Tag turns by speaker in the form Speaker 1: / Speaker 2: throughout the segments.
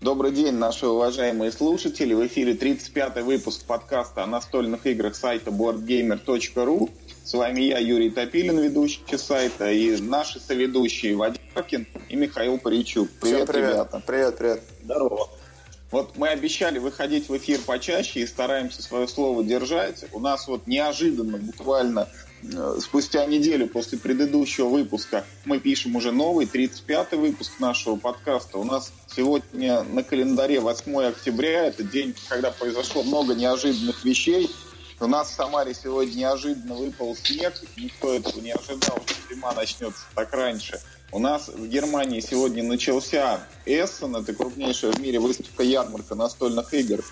Speaker 1: Добрый день, наши уважаемые слушатели. В эфире 35-й выпуск подкаста о настольных играх сайта boardgamer.ru. С вами я, Юрий Топилин, ведущий сайта, и наши соведущие Вадим Паркин и Михаил Паричук.
Speaker 2: Привет, привет, ребята. Привет, привет.
Speaker 1: Здорово. Вот мы обещали выходить в эфир почаще и стараемся свое слово держать. У нас вот неожиданно, буквально спустя неделю после предыдущего выпуска мы пишем уже новый, 35-й выпуск нашего подкаста. У нас сегодня на календаре 8 октября. Это день, когда произошло много неожиданных вещей. У нас в Самаре сегодня неожиданно выпал снег. Никто этого не ожидал, что зима начнется так раньше. У нас в Германии сегодня начался Эссен, это крупнейшая в мире выставка ярмарка настольных игр.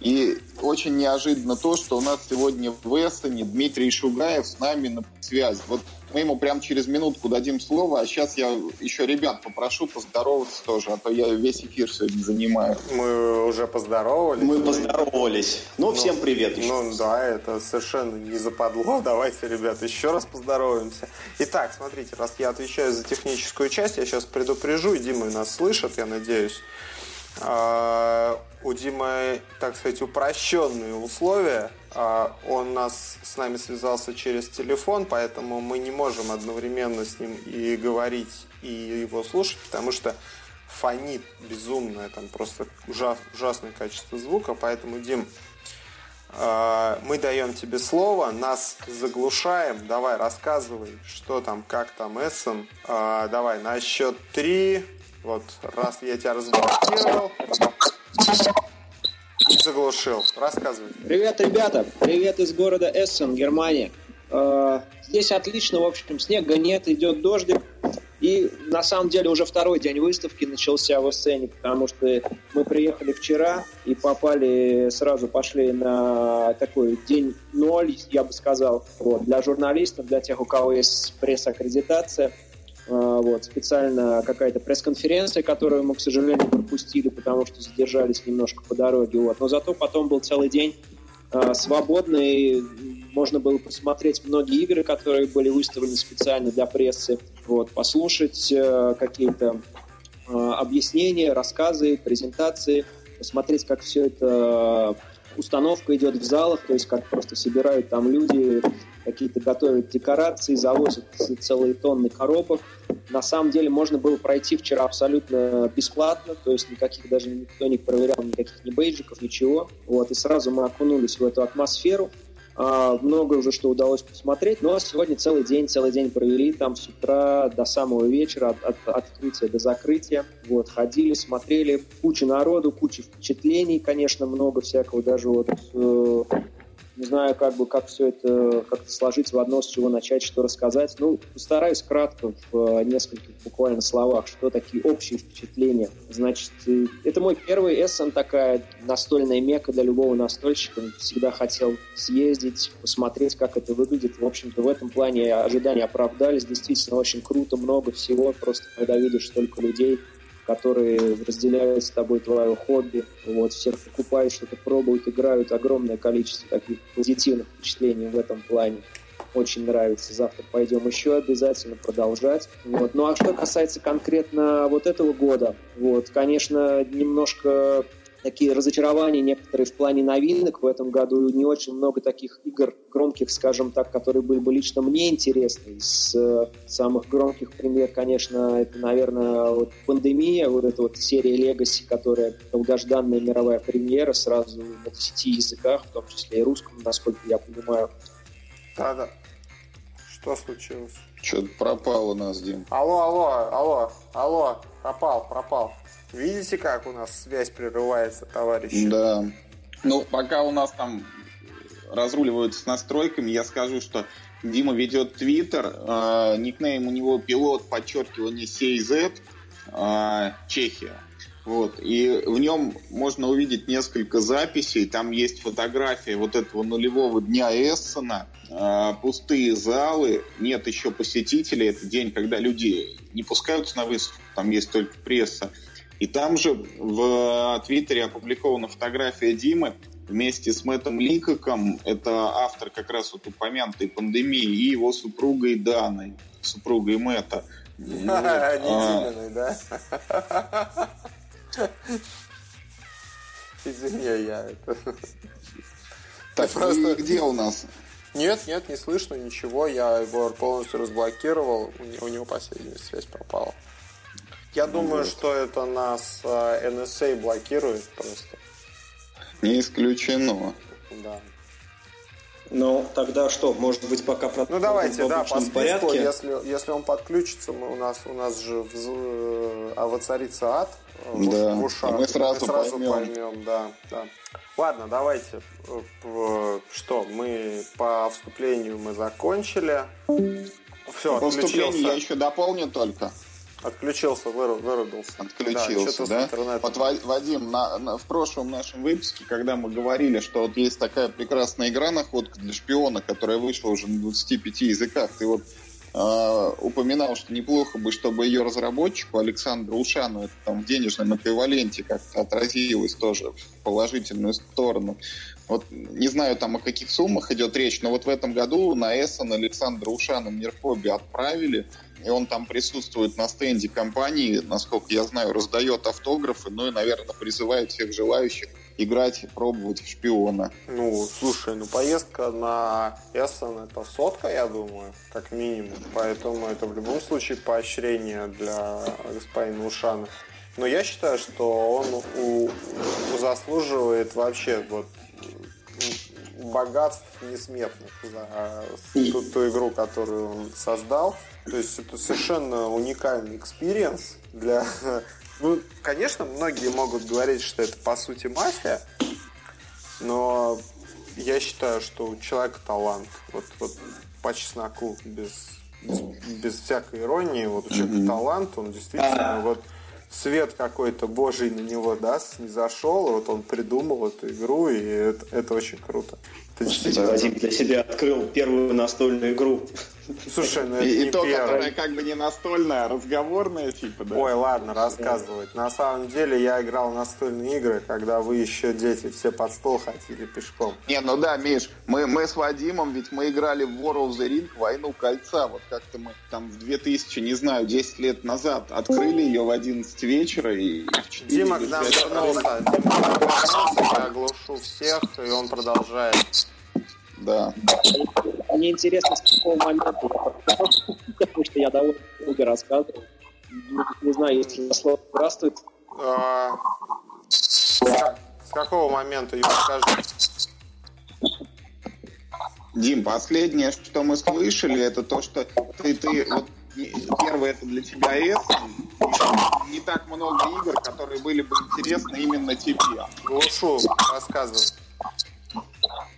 Speaker 1: И очень неожиданно то, что у нас сегодня в Эссене Дмитрий Шугаев с нами на связи. Вот мы ему прямо через минутку дадим слово, а сейчас я еще ребят попрошу поздороваться тоже, а то я весь эфир сегодня занимаю.
Speaker 2: Мы уже поздоровались.
Speaker 3: Мы поздоровались. Ну, ну всем привет
Speaker 2: еще. Ну да, это совершенно не западло. Давайте, ребят, еще раз поздороваемся. Итак, смотрите, раз я отвечаю за техническую часть, я сейчас предупрежу, и Дима нас слышит, я надеюсь. А, у Димы, так сказать, упрощенные условия. А, он нас с нами связался через телефон, поэтому мы не можем одновременно с ним и говорить, и его слушать, потому что фонит безумное, там просто ужас, ужасное качество звука, поэтому, Дим, а, мы даем тебе слово, нас заглушаем, давай рассказывай, что там, как там Эссен, давай на счет три, вот, раз я тебя разблокировал, заглушил. Рассказывай.
Speaker 4: Привет, ребята. Привет из города Эссен, Германия. Э, здесь отлично, в общем, снега нет, идет дождик. И на самом деле уже второй день выставки начался в Эссене, потому что мы приехали вчера и попали, сразу пошли на такой день ноль, я бы сказал, вот, для журналистов, для тех, у кого есть пресс-аккредитация – вот, специально какая-то пресс-конференция, которую мы, к сожалению, пропустили, потому что задержались немножко по дороге. Вот. Но зато потом был целый день э, свободный, можно было посмотреть многие игры, которые были выставлены специально для прессы, вот, послушать э, какие-то э, объяснения, рассказы, презентации, посмотреть, как все это установка идет в залах, то есть как просто собирают там люди, какие-то готовят декорации, завозят целые тонны коробок. На самом деле можно было пройти вчера абсолютно бесплатно, то есть никаких даже никто не проверял никаких ни бейджиков, ничего. Вот, и сразу мы окунулись в эту атмосферу. А, много уже что удалось посмотреть, но сегодня целый день, целый день провели там с утра до самого вечера, от, от открытия до закрытия. Вот, ходили, смотрели, куча народу, куча впечатлений, конечно, много всякого, даже вот э, не знаю, как бы, как все это как-то сложить в одно, с чего начать, что рассказать. Ну, постараюсь кратко в э, нескольких буквально словах, что такие общие впечатления. Значит, э, это мой первый эссен, такая настольная мека для любого настольщика. Всегда хотел съездить, посмотреть, как это выглядит. В общем-то, в этом плане ожидания оправдались. Действительно, очень круто, много всего. Просто когда видишь столько людей, которые разделяют с тобой твое хобби, вот, всех покупают, что-то пробуют, играют, огромное количество таких позитивных впечатлений в этом плане. Очень нравится. Завтра пойдем еще обязательно продолжать. Вот. Ну а что касается конкретно вот этого года, вот, конечно, немножко такие разочарования некоторые в плане новинок в этом году. Не очень много таких игр громких, скажем так, которые были бы лично мне интересны. Из э, самых громких пример, конечно, это, наверное, вот пандемия, вот эта вот серия Legacy, которая долгожданная мировая премьера сразу на 10 языках, в том числе и русском, насколько я понимаю.
Speaker 2: Да-да. Что случилось?
Speaker 1: Что-то пропал у нас, Дим.
Speaker 2: Алло, алло, алло, алло, пропал, пропал. Видите, как у нас связь прерывается, товарищи?
Speaker 1: Да. Ну, пока у нас там разруливаются с настройками, я скажу, что Дима ведет Твиттер, э, никнейм у него пилот, подчеркивание CZ, э, Чехия. Вот. И в нем можно увидеть несколько записей. Там есть фотография вот этого нулевого дня Эссена, э, пустые залы, нет еще посетителей. Это день, когда люди не пускаются на выставку, там есть только пресса. И там же в Твиттере опубликована фотография Димы вместе с Мэттом Ликоком, это автор как раз вот упомянутой пандемии, и его супругой Даной, супругой Мэтта.
Speaker 2: Не да? Извини, я это...
Speaker 1: Так, просто... где у нас?
Speaker 2: Нет, нет, не слышно ничего. Я его полностью разблокировал. У него последняя связь пропала. Я думаю, вот. что это нас NSA а, блокирует просто.
Speaker 1: Не исключено.
Speaker 2: Да.
Speaker 3: Ну, тогда что, может быть, пока про
Speaker 2: Ну, давайте, да, по списку, порядке. Если, если он подключится, мы, у, нас, у нас же в, а воцарится ад
Speaker 1: да. в ушах.
Speaker 2: Мы сразу, мы сразу поймем. поймем. Да, да. Ладно, давайте. Что, мы по вступлению мы закончили.
Speaker 1: Все, по вступлению я еще дополню только.
Speaker 2: Отключился, вырубился.
Speaker 1: Отключился, да? да? Вот, Вадим, на, на, в прошлом нашем выпуске, когда мы говорили, что вот есть такая прекрасная игра «Находка для шпиона», которая вышла уже на 25 языках, ты вот э, упоминал, что неплохо бы, чтобы ее разработчику Александру Ушану это там в денежном эквиваленте как-то отразилось тоже в положительную сторону. Вот не знаю там о каких суммах идет речь, но вот в этом году на Эссен Александра Ушана Мирхоби отправили и он там присутствует на стенде компании, насколько я знаю, раздает автографы, ну и, наверное, призывает всех желающих играть и пробовать в шпиона.
Speaker 2: Ну, слушай, ну поездка на Эссен это сотка, я думаю, как минимум. Поэтому это в любом случае поощрение для господина Ушана. Но я считаю, что он у, у заслуживает вообще вот богатств несметных за ту, ту игру, которую он создал. То есть это совершенно уникальный experience для... Ну, конечно, многие могут говорить, что это по сути мафия, но я считаю, что у человека талант. Вот, вот по чесноку, без, без, без всякой иронии, вот у человека mm-hmm. талант, он действительно вот свет какой-то божий на него, да, не зашел, вот он придумал эту игру, и это, это очень круто.
Speaker 3: Ты действительно... Вадим для себя открыл первую настольную игру.
Speaker 1: Слушай, ну это и, не и то, первый. которая как бы не настольная, а разговорная типа, да?
Speaker 2: Ой, ладно, рассказывать. На самом деле я играл в настольные игры, когда вы еще дети все под стол ходили пешком.
Speaker 1: Не, ну да, Миш, мы, мы с Вадимом, ведь мы играли в War of the Ring, Войну Кольца. Вот как-то мы там в 2000, не знаю, 10 лет назад открыли ее в 11 вечера и в 4
Speaker 2: Дима к нам вернулся. Дима вернулся, я оглушу всех, и он продолжает.
Speaker 1: Да.
Speaker 4: Мне интересно, с какого момента, потому что я довольно много рассказывал. Не знаю, если слово «здравствуйте». А,
Speaker 2: с, какого момента, Юра, скажи?
Speaker 1: Дим, последнее, что мы слышали, это то, что ты, ты вот первое это для тебя S, не так много игр, которые были бы интересны именно тебе.
Speaker 2: Лушу, рассказывай.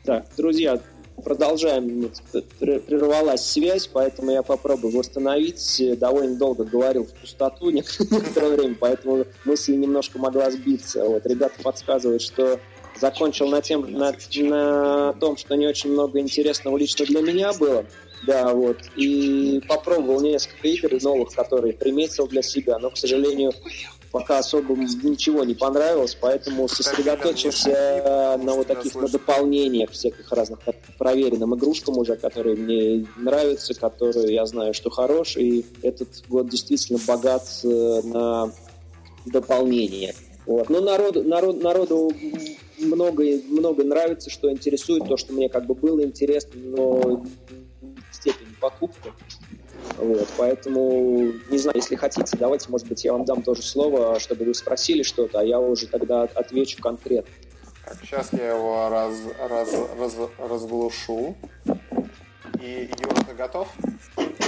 Speaker 4: Так, друзья, продолжаем. Прервалась связь, поэтому я попробую восстановить. Довольно долго говорил в пустоту некоторое время, поэтому мысль немножко могла сбиться. Вот, ребята подсказывают, что закончил на, тем, на, на том, что не очень много интересного лично для меня было. Да, вот. И попробовал несколько игр новых, которые приметил для себя, но, к сожалению, пока особо ничего не понравилось, поэтому сосредоточился на вот таких на дополнениях всяких разных проверенным игрушкам уже, которые мне нравятся, которые я знаю, что хорош, и этот год действительно богат э, на дополнения. Вот. Но народу, народ, народу много, много нравится, что интересует, то, что мне как бы было интересно, но степень покупки. Вот, поэтому, не знаю, если хотите, давайте, может быть, я вам дам тоже слово, чтобы вы спросили что-то, а я уже тогда отвечу конкретно.
Speaker 2: Так, сейчас я его раз, раз, раз, разглушу. И, Юра, ты готов?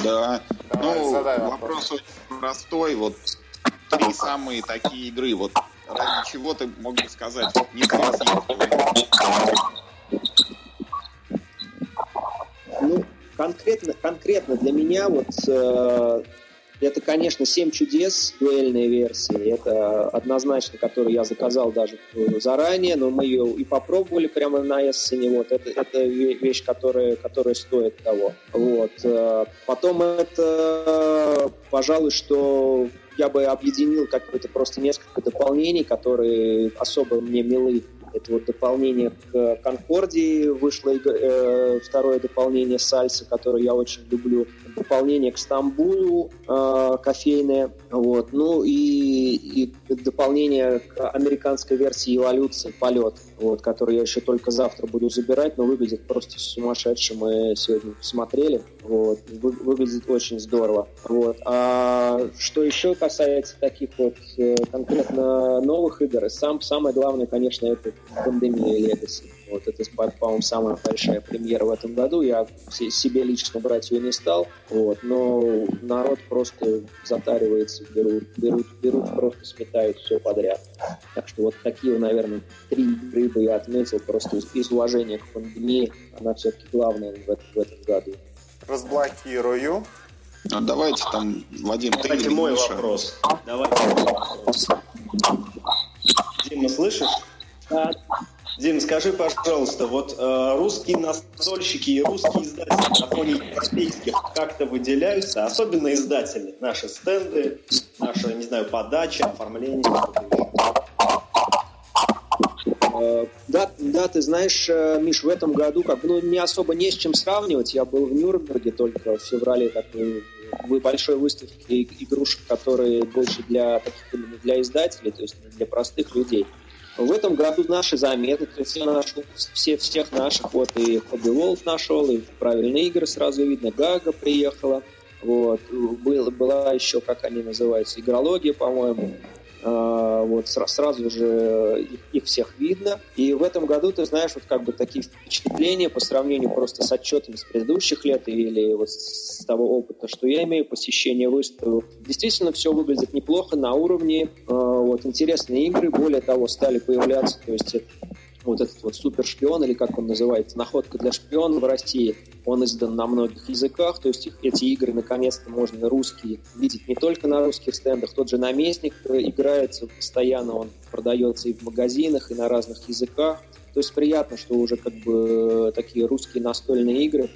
Speaker 1: Да. Давай, ну, задай вопрос. вопрос очень простой. Вот три самые такие игры. Вот ради чего ты мог бы сказать, не
Speaker 4: Ну, конкретно, конкретно для меня вот э, это, конечно, «Семь чудес», дуэльная версия. Это однозначно, которую я заказал даже заранее, но мы ее и попробовали прямо на Эссене. Вот. Это, это вещь, которая, которая стоит того. Вот. Э, потом это, пожалуй, что я бы объединил как-то просто несколько дополнений, которые особо мне милы это вот дополнение к Конкордии вышло э, второе дополнение Сальса, которое я очень люблю. Дополнение к Стамбулу э, кофейное. Вот. Ну и и дополнение к американской версии эволюции «Полет», вот, который я еще только завтра буду забирать, но выглядит просто сумасшедше. Мы сегодня посмотрели. Вот, вы, выглядит очень здорово. Вот. А что еще касается таких вот э, конкретно новых игр, сам, самое главное, конечно, это пандемия Legacy. Вот это, по-моему, самая большая премьера в этом году. Я себе лично брать ее не стал, вот, но народ просто затаривается, берут, берут, берут, просто сметают все подряд. Так что вот такие, наверное, три игры бы я отметил просто из, из уважения к пандемии. Она все-таки главная в, в этом году.
Speaker 2: Разблокирую.
Speaker 1: А давайте там, Вадим,
Speaker 3: ты или мой Миша? вопрос. Давайте мой вопрос. Дима, слышишь? Дим, скажи, пожалуйста, вот э, русские настольщики и русские издатели на фоне европейских как-то выделяются, особенно издатели, наши стенды, наша, не знаю, подача, оформление.
Speaker 4: Э, да, да, ты знаешь, э, Миш, в этом году как ну, не особо не с чем сравнивать. Я был в Нюрнберге только в феврале такой большой выставки игрушек, которые больше для таких для издателей, то есть для простых людей. В этом году наши заметы, то есть все, наши, все всех наших, вот и Хобби Волф нашел, и правильные игры сразу видно, Гага приехала, вот, был, была еще, как они называются, игрология, по-моему, вот сразу же их, их всех видно. И в этом году, ты знаешь, вот как бы такие впечатления по сравнению просто с отчетами с предыдущих лет или вот с того опыта, что я имею, посещение выставок. Действительно, все выглядит неплохо на уровне. А, вот интересные игры, более того, стали появляться, то есть вот этот вот супер шпион, или как он называется, находка для шпиона в России, он издан на многих языках, то есть эти игры наконец-то можно русские видеть не только на русских стендах, тот же наместник играется постоянно, он продается и в магазинах, и на разных языках, то есть приятно, что уже как бы такие русские настольные игры,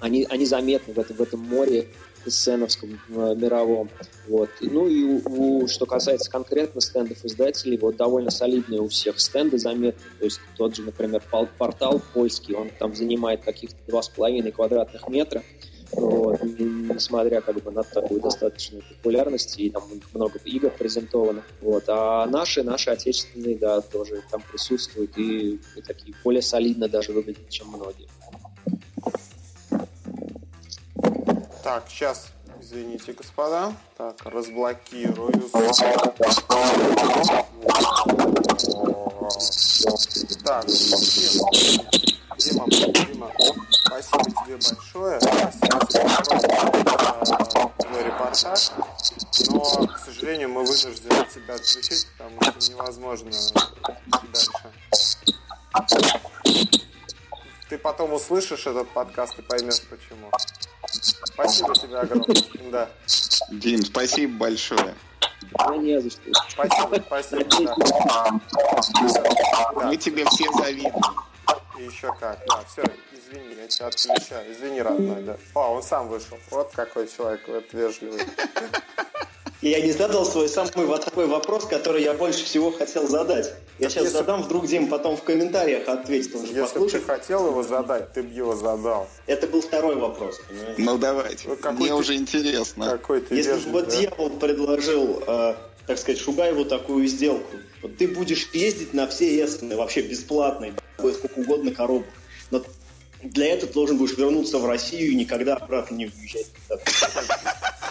Speaker 4: они, они заметны в этом, в этом море сценовском э, мировом. Вот. Ну и у, у, что касается конкретно стендов издателей, вот довольно солидные у всех стенды заметны. То есть тот же, например, портал польский, он там занимает каких-то два с половиной квадратных метра. Вот, несмотря как бы на такую достаточную популярность, и там много игр презентовано. Вот. А наши, наши отечественные, да, тоже там присутствуют и, и такие более солидно даже выглядят, чем многие.
Speaker 2: Так, сейчас, извините, господа. Так, разблокирую. Так, Дима, Дима, спасибо тебе большое. Спасибо за твой репортаж. Но, к сожалению, мы вынуждены тебя отключить, потому что невозможно дальше. Ты потом услышишь этот подкаст и поймешь, почему. Спасибо тебе огромное. Да.
Speaker 1: Дим, спасибо большое.
Speaker 4: Да не за что.
Speaker 2: Спасибо, спасибо. Да.
Speaker 1: Да. Мы тебе все завидуем.
Speaker 2: И еще как. Да, все, извини, я тебя отключаю. Извини, родной, да. О, он сам вышел. Вот какой человек, вот вежливый.
Speaker 3: И я не задал свой самый вот такой вопрос, который я больше всего хотел задать. Я так сейчас если... задам, вдруг Дим потом в комментариях ответит. Он
Speaker 2: же если бы ты хотел его задать, ты бы его задал.
Speaker 3: Это был второй вопрос, понимаете?
Speaker 1: Ну давайте, ну, какой Мне ты... уже интересно.
Speaker 3: Какой ты Если бы вот да? дьявол предложил, э, так сказать, Шугаеву такую сделку, вот ты будешь ездить на все Эссены вообще бесплатно, сколько угодно коробок, но для этого должен будешь вернуться в Россию и никогда обратно не уезжать.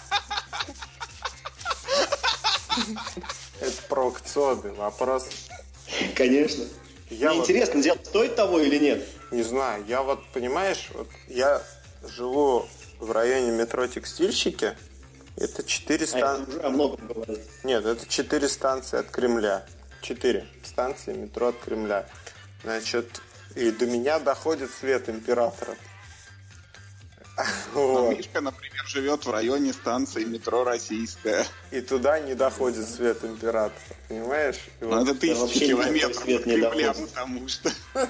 Speaker 2: Это провокационный вопрос.
Speaker 3: Конечно. Я Мне вот... интересно, дело стоит того или нет?
Speaker 2: Не знаю. Я вот, понимаешь, вот я живу в районе метро Текстильщики. Это четыре станции.
Speaker 3: А, это уже
Speaker 2: Нет, это четыре станции от Кремля. Четыре станции метро от Кремля. Значит, и до меня доходит свет императора.
Speaker 1: Вот. Мишка, например, живет в районе станции метро Российская.
Speaker 2: И туда не доходит свет императора, понимаешь?
Speaker 1: И ну, вот это тысячи километров свет не Кремля, потому что...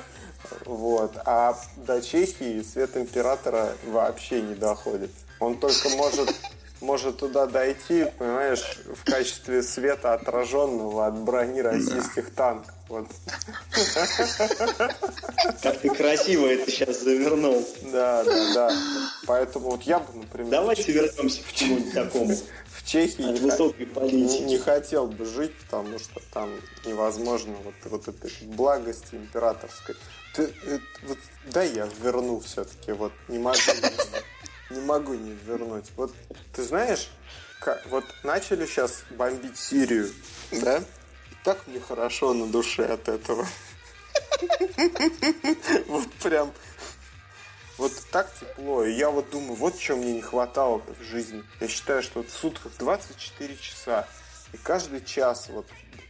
Speaker 2: Вот. А до Чехии свет императора вообще не доходит. Он только может может туда дойти, понимаешь, в качестве света отраженного от брони российских танков. Вот.
Speaker 3: Как ты красиво это сейчас завернул.
Speaker 2: Да, да, да. Поэтому вот я бы, например...
Speaker 3: Давайте вернемся к чему-нибудь такому.
Speaker 2: В Чехии
Speaker 3: От
Speaker 2: не,
Speaker 3: высокой политики.
Speaker 2: не хотел бы жить, потому что там невозможно вот, вот этой благости императорской. Ты, э, вот, дай я верну все-таки, вот не могу, не, могу не вернуть. Вот ты знаешь, как, вот начали сейчас бомбить Сирию, да? И так мне хорошо на душе от этого. Вот прям вот так тепло. И я вот думаю, вот чем мне не хватало в жизни. Я считаю, что в сутках 24 часа. И каждый час вот,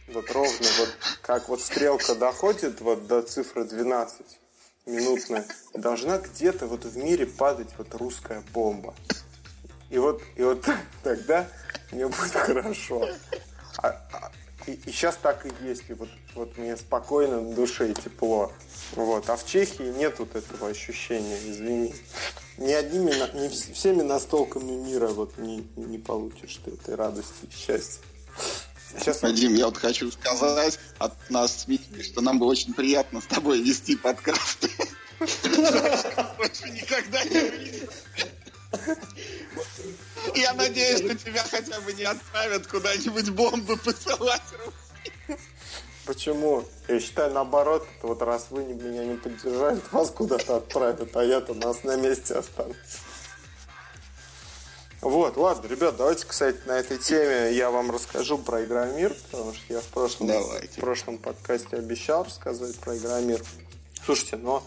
Speaker 2: вот ровно вот как вот стрелка доходит вот до цифры 12 минутная, должна где-то вот в мире падать вот русская бомба. И вот, и вот тогда мне будет хорошо. А, а, и, и сейчас так и есть. И вот, вот мне спокойно на душе и тепло. Вот. А в Чехии нет вот этого ощущения, извини. Ни одними, не всеми настолками мира вот не, не получишь ты этой радости и счастья.
Speaker 1: Сейчас... Вадим, я вот хочу сказать от нас, что нам было очень приятно с тобой вести подкасты. Больше никогда не Я надеюсь, что тебя хотя бы не отправят куда-нибудь бомбы посылать.
Speaker 2: Почему? Я считаю, наоборот, вот раз вы меня не поддержали, вас куда-то отправят, а я-то нас на месте останусь. Вот, ладно, ребят, давайте, кстати, на этой теме я вам расскажу про Игромир, потому что я в прошлом, в прошлом подкасте обещал рассказать про Игромир. Слушайте, но...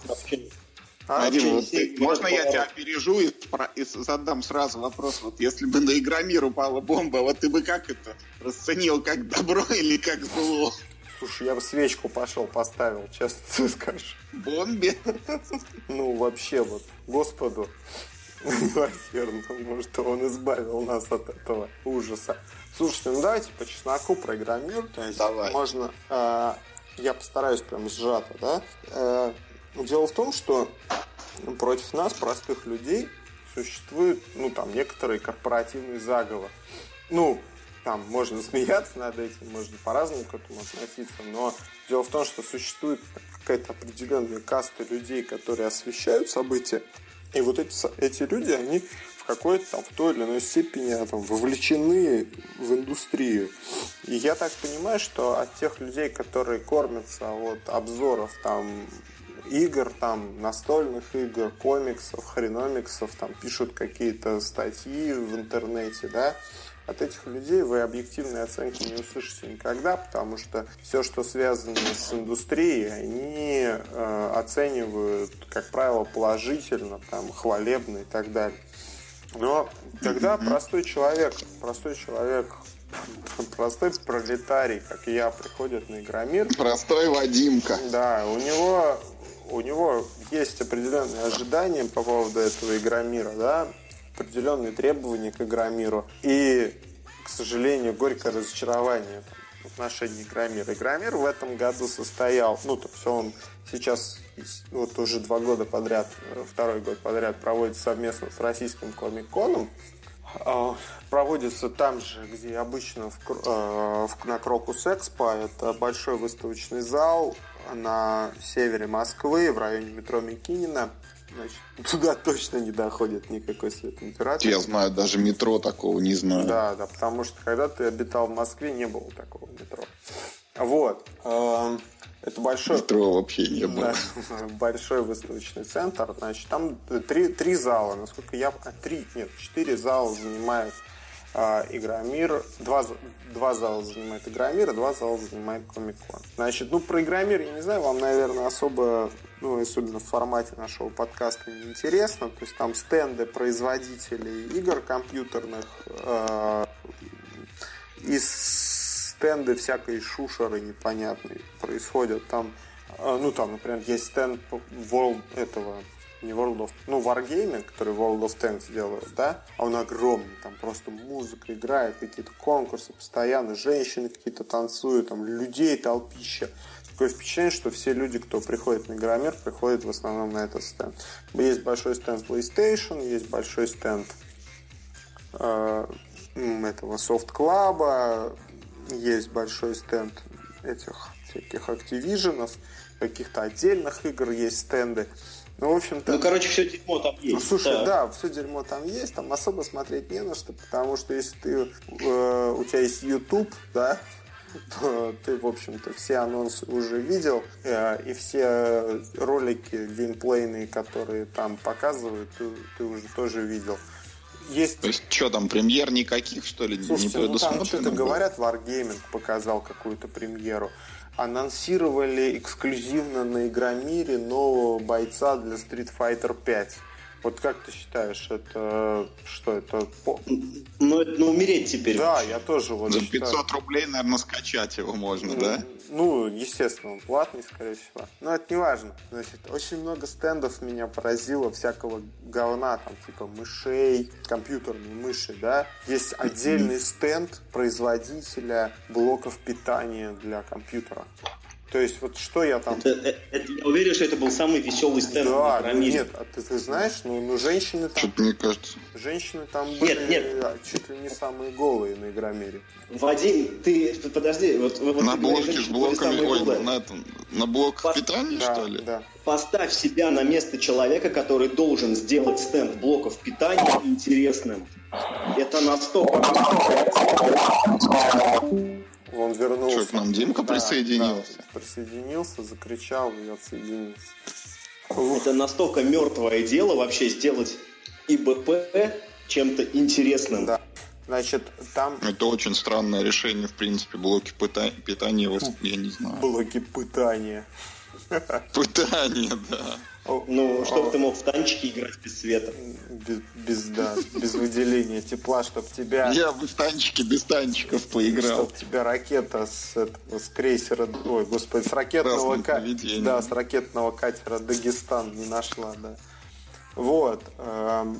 Speaker 1: А, Вадим, вот ты, можно я тебя опережу и, и задам сразу вопрос? Вот если бы на Игромир упала бомба, вот ты бы как это расценил, как добро или как зло?
Speaker 2: Слушай, я бы свечку пошел поставил, честно скажешь.
Speaker 1: Бомбе?
Speaker 2: Ну, вообще вот, Господу милосердно, может, он избавил нас от этого ужаса. Слушайте, ну давайте по чесноку программируем.
Speaker 1: Давай.
Speaker 2: можно... Э, я постараюсь прям сжато, да? Э, дело в том, что против нас, простых людей, существует, ну, там, некоторый корпоративный заговор. Ну, там можно смеяться над этим, можно по-разному к этому относиться, но дело в том, что существует какая-то определенная каста людей, которые освещают события, и вот эти, эти люди, они в какой-то там, в той или иной степени а, там, вовлечены в индустрию. И я так понимаю, что от тех людей, которые кормятся от обзоров там игр, там, настольных игр, комиксов, хреномиксов, там, пишут какие-то статьи в интернете, да, от этих людей вы объективной оценки не услышите никогда, потому что все, что связано с индустрией, они э, оценивают, как правило, положительно, там, хвалебно и так далее. Но когда простой человек, простой человек, простой пролетарий, как я, приходит на Игромир...
Speaker 1: Простой Вадимка.
Speaker 2: Да, у него, у него есть определенные ожидания по поводу этого Игромира, да, определенные требования к Игромиру. И, к сожалению, горькое разочарование в отношении Игромира. Игромир в этом году состоял, ну, то есть он сейчас вот уже два года подряд, второй год подряд проводится совместно с российским комик-коном. А, проводится там же, где обычно в, э, на Крокус Экспо. Это большой выставочный зал на севере Москвы, в районе метро Микинина. Значит, туда точно не доходит никакой свет императора.
Speaker 1: Я знаю, даже метро такого не знаю.
Speaker 2: Да, да, потому что когда ты обитал в Москве, не было такого метро. Вот. Эм, это большой...
Speaker 1: Метро вообще не было.
Speaker 2: Большой выставочный центр. Значит, там три, три зала. Насколько я... А, три, нет, четыре зала занимает а, Игромир. Два, два зала занимает Игромир, а два зала занимает Комикон. Значит, ну, про Игромир, я не знаю, вам, наверное, особо, ну, особенно в формате нашего подкаста не интересно. То есть там стенды производителей игр компьютерных э, и стенды всякой шушеры непонятной происходят. Там, э, ну, там, например, есть стенд World этого не World of... Ну, Wargaming, который World of Tanks делают, да? А он огромный, там просто музыка играет, какие-то конкурсы постоянно, женщины какие-то танцуют, там людей толпища. Такое впечатление, что все люди, кто приходит на Игромир, приходят в основном на этот стенд. Есть большой стенд PlayStation, есть большой стенд э, этого Soft Club, есть большой стенд этих всяких Activision, каких-то отдельных игр есть стенды. Ну, в общем-то...
Speaker 3: Ну, короче, все дерьмо там есть.
Speaker 2: Ну, слушай,
Speaker 3: да.
Speaker 2: да, все дерьмо там есть, там особо смотреть не на что, потому что если ты, э, у тебя есть YouTube, да, то ты, в общем-то, все анонсы уже видел, э, и все ролики геймплейные, которые там показывают, ты, ты уже тоже видел. Есть
Speaker 1: То есть, что там, премьер никаких, что ли, не
Speaker 2: Слушайте, ну там вот
Speaker 1: предусмотрено
Speaker 2: это
Speaker 1: было?
Speaker 2: говорят, Wargaming показал какую-то премьеру. Анонсировали эксклюзивно на Игромире нового бойца для Street Fighter 5. Вот как ты считаешь, это что это?
Speaker 3: Ну, это, ну, умереть теперь.
Speaker 2: Да, я тоже вот
Speaker 1: За
Speaker 2: считаю.
Speaker 1: 500 рублей, наверное, скачать его можно, да?
Speaker 2: Ну, естественно, он платный, скорее всего. Но это не важно. Значит, очень много стендов меня поразило всякого говна, там, типа мышей, компьютерные мыши, да. Есть отдельный стенд производителя блоков питания для компьютера. То есть, вот что я там...
Speaker 3: Это- это- это- я уверен, что это был самый веселый стенд
Speaker 2: Да,
Speaker 3: в
Speaker 2: ну
Speaker 3: Игромире.
Speaker 2: нет, а ты, ты знаешь, ну, ну женщины там,
Speaker 1: Что-то мне кажется.
Speaker 2: женщины там были
Speaker 3: нет.
Speaker 2: а, чуть ли не самые голые на Игромире.
Speaker 3: Вадим, ты подожди, вот, вот
Speaker 1: на
Speaker 3: ты говоришь,
Speaker 1: блоке с блоками, ой,
Speaker 3: голые.
Speaker 1: на, этом, на блок
Speaker 3: Пос-
Speaker 1: питания,
Speaker 2: Да,
Speaker 1: что ли?
Speaker 2: да.
Speaker 3: Поставь себя на место человека, который должен сделать стенд блоков питания интересным. Это настолько...
Speaker 2: Он вернулся.
Speaker 1: Что, к нам Димка
Speaker 2: Да,
Speaker 1: присоединился?
Speaker 2: да, присоединился, закричал и отсоединился.
Speaker 3: Это настолько мертвое дело вообще сделать ИБП чем-то интересным.
Speaker 2: Да. Значит, там
Speaker 1: Это очень странное решение, в принципе, блоки пита- питания, я не знаю.
Speaker 2: блоки пытания.
Speaker 1: Питание, да.
Speaker 3: Ну, чтобы
Speaker 2: О,
Speaker 3: ты мог в танчики играть без света.
Speaker 2: без, без, да, без выделения тепла, чтобы тебя,
Speaker 1: Я бы в танчики без танчиков поиграл.
Speaker 2: чтоб тебя ракета с, этого, с крейсера, ой, господи, с ракетного, ка- да, с ракетного катера Дагестан не нашла, да. Вот. эм,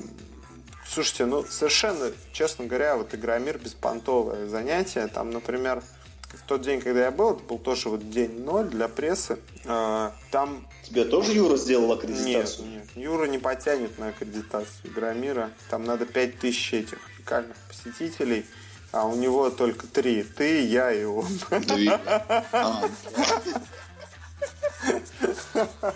Speaker 2: Слушайте, ну совершенно, честно говоря, вот Игромир беспонтовое занятие. Там, например, в тот день, когда я был, это был тоже вот день ноль для прессы. э, Там
Speaker 3: Тебе тоже Юра сделал
Speaker 2: нет,
Speaker 3: аккредитацию?
Speaker 2: нет, Юра не потянет на аккредитацию Игромира. Там надо 5000 этих уникальных посетителей, а у него только три. Ты, я и он.
Speaker 1: А,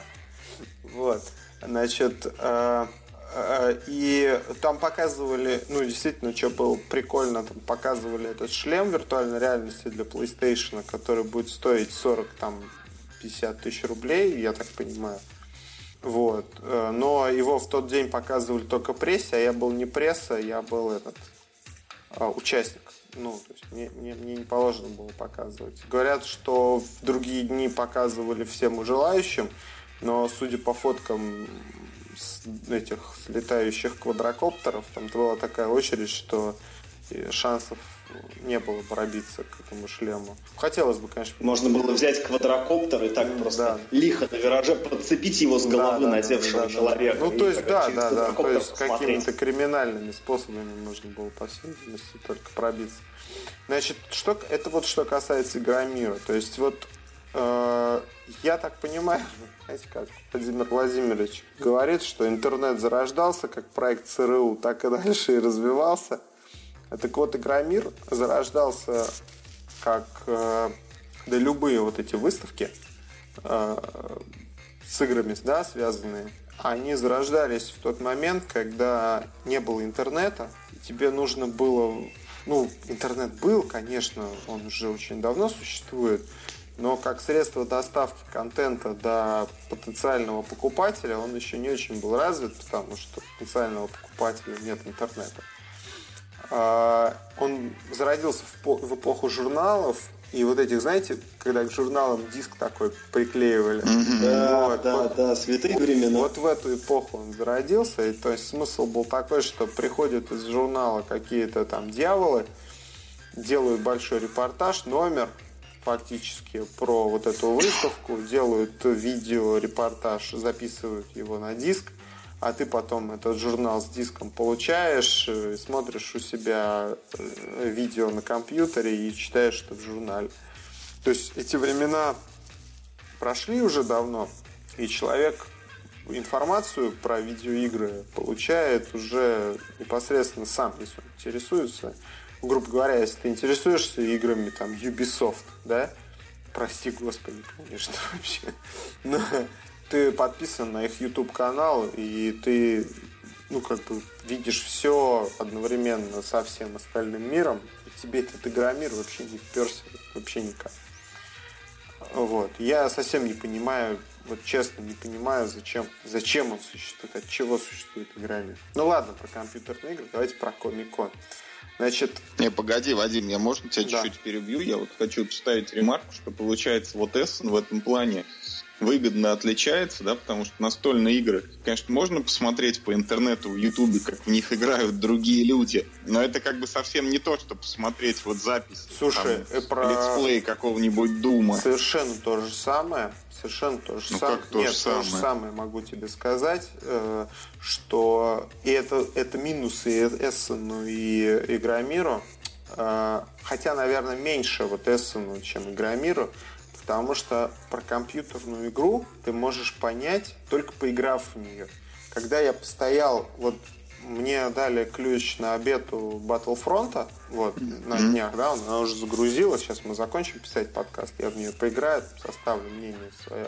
Speaker 2: Вот. Значит, э, э, и там показывали, ну, действительно, что было прикольно, там показывали этот шлем виртуальной реальности для PlayStation, который будет стоить 40, там, 50 тысяч рублей, я так понимаю. Вот. Э, Но его в тот день показывали только прессе, а я был не пресса, я был этот а, участник. Ну, то есть мне, мне, мне не положено было показывать. Говорят, что в другие дни показывали всем желающим, но судя по фоткам с этих с летающих квадрокоптеров, там была такая очередь, что и шансов не было пробиться к этому шлему. Хотелось бы, конечно,
Speaker 3: Можно было взять квадрокоптер и так просто
Speaker 2: Да.
Speaker 3: лихо на вираже подцепить его с головы
Speaker 2: Да,
Speaker 3: надевшего
Speaker 2: да, да,
Speaker 3: человека.
Speaker 2: да. Ну, то есть, да, да, да. То есть, какими-то криминальными способами нужно было, по всей видимости, только пробиться. Значит, что, это вот что касается Игромира. То есть, вот э, я так понимаю, знаете как, Владимир Владимирович говорит, что интернет зарождался как проект ЦРУ, так и дальше и развивался. Так вот, Игромир зарождался как э, да любые вот эти выставки, э, с играми, да, связанные, они зарождались в тот момент, когда не было интернета, и тебе нужно было, ну, интернет был, конечно, он уже очень давно существует, но как средство доставки контента до потенциального покупателя он еще не очень был развит, потому что потенциального покупателя нет интернета. А, Он зародился в по- в эпоху журналов, и вот этих, знаете, когда к журналам диск такой приклеивали.
Speaker 3: Да,
Speaker 2: Вот,
Speaker 3: да,
Speaker 2: вот.
Speaker 3: да, святые времена.
Speaker 2: Вот в эту эпоху он зародился, и то есть смысл был такой, что приходят из журнала какие-то там дьяволы, делают большой репортаж, номер фактически про вот эту выставку, делают видео-репортаж, записывают его на диск, а ты потом этот журнал с диском получаешь, э, смотришь у себя э, видео на компьютере и читаешь это в журнале. То есть эти времена прошли уже давно, и человек информацию про видеоигры получает уже непосредственно сам, если он интересуется. Грубо говоря, если ты интересуешься играми там Ubisoft, да, прости господи, конечно, вообще, но ты подписан на их YouTube канал, и ты, ну, как бы видишь все одновременно со всем остальным миром, и тебе этот игромир вообще не вперся вообще никак. Вот. Я совсем не понимаю, вот честно не понимаю, зачем, зачем он существует, от чего существует игромир. Ну ладно, про компьютерные игры, давайте про Комикон. Значит...
Speaker 1: Не, погоди, Вадим, я можно тебя да. чуть-чуть перебью? Я вот хочу вставить ремарку, что получается вот Эссен в этом плане выгодно отличается, да, потому что настольные игры, конечно, можно посмотреть по интернету, в Ютубе, как в них играют другие люди, но это как бы совсем не то, что посмотреть вот запись,
Speaker 2: Слушай,
Speaker 1: там, про... let's play какого-нибудь Дума.
Speaker 2: Совершенно то же самое, совершенно то же
Speaker 1: ну,
Speaker 2: самое.
Speaker 1: Как то
Speaker 2: Нет,
Speaker 1: же самое?
Speaker 2: то же самое могу тебе сказать, э, что и это, это минусы и Эссену и Игромиру, э, хотя, наверное, меньше вот Эссену, чем Игромиру, Потому что про компьютерную игру ты можешь понять, только поиграв в нее. Когда я постоял, вот мне дали ключ на обед у Battlefront, вот, mm-hmm. на днях, да, она уже загрузилась, сейчас мы закончим писать подкаст, я в нее поиграю, составлю мнение свое.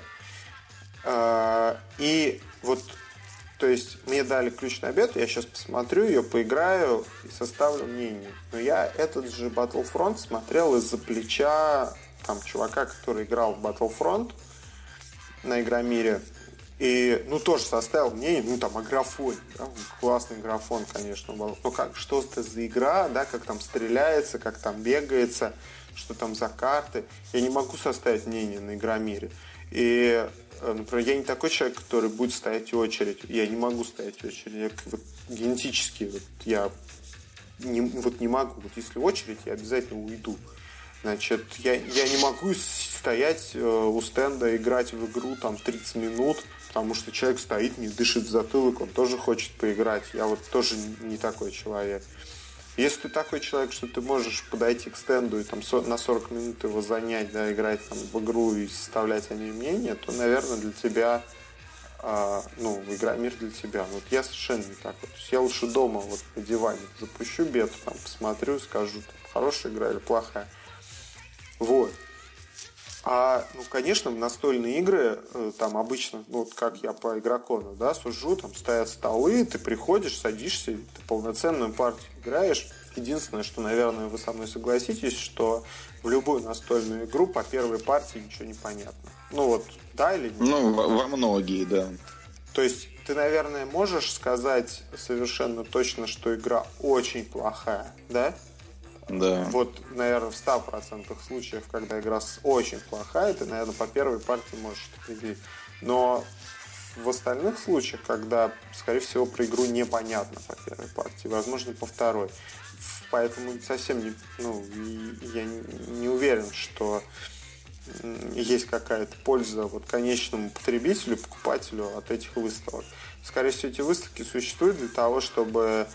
Speaker 2: А, и вот, то есть, мне дали ключ на обед, я сейчас посмотрю ее, поиграю и составлю мнение. Но я этот же Battlefront смотрел из-за плеча там чувака, который играл в Battlefront на Игромире. И, ну, тоже составил мнение, ну, там, о. Да? Классный графон, конечно, был. Ну, как, что это за игра, да, как там стреляется, как там бегается, что там за карты. Я не могу составить мнение на Игромире. И, э, например, я не такой человек, который будет стоять в очередь. Я не могу стоять в очередь. Я, вот, генетически вот, я не, вот не могу. Вот если очередь, я обязательно уйду. Значит, я, я не могу стоять э, у стенда, играть в игру там 30 минут, потому что человек стоит, не дышит в затылок, он тоже хочет поиграть. Я вот тоже не такой человек. Если ты такой человек, что ты можешь подойти к стенду и там на 40 минут его занять, да, играть там в игру и составлять о ней мнение, то, наверное, для тебя а, ну, игра мир для тебя. Вот я совершенно не такой. То я лучше дома вот на диване запущу бету, там посмотрю, скажу, там, хорошая игра или плохая. Вот. А, ну, конечно, настольные игры, э, там обычно, ну, вот как я по игрокону, да, сужу, там стоят столы, ты приходишь, садишься, ты полноценную партию играешь. Единственное, что, наверное, вы со мной согласитесь, что в любую настольную игру по первой партии ничего не понятно. Ну вот, да или нет?
Speaker 1: Ну, во, во многие, да.
Speaker 2: То есть ты, наверное, можешь сказать совершенно точно, что игра очень плохая, да?
Speaker 1: Да.
Speaker 2: Вот, наверное, в 100% случаев, когда игра очень плохая, ты, наверное, по первой партии можешь определить. Но в остальных случаях, когда, скорее всего, про игру непонятно по первой партии, возможно, по второй. Поэтому совсем не, ну, я не уверен, что есть какая-то польза вот конечному потребителю, покупателю от этих выставок. Скорее всего, эти выставки существуют для того, чтобы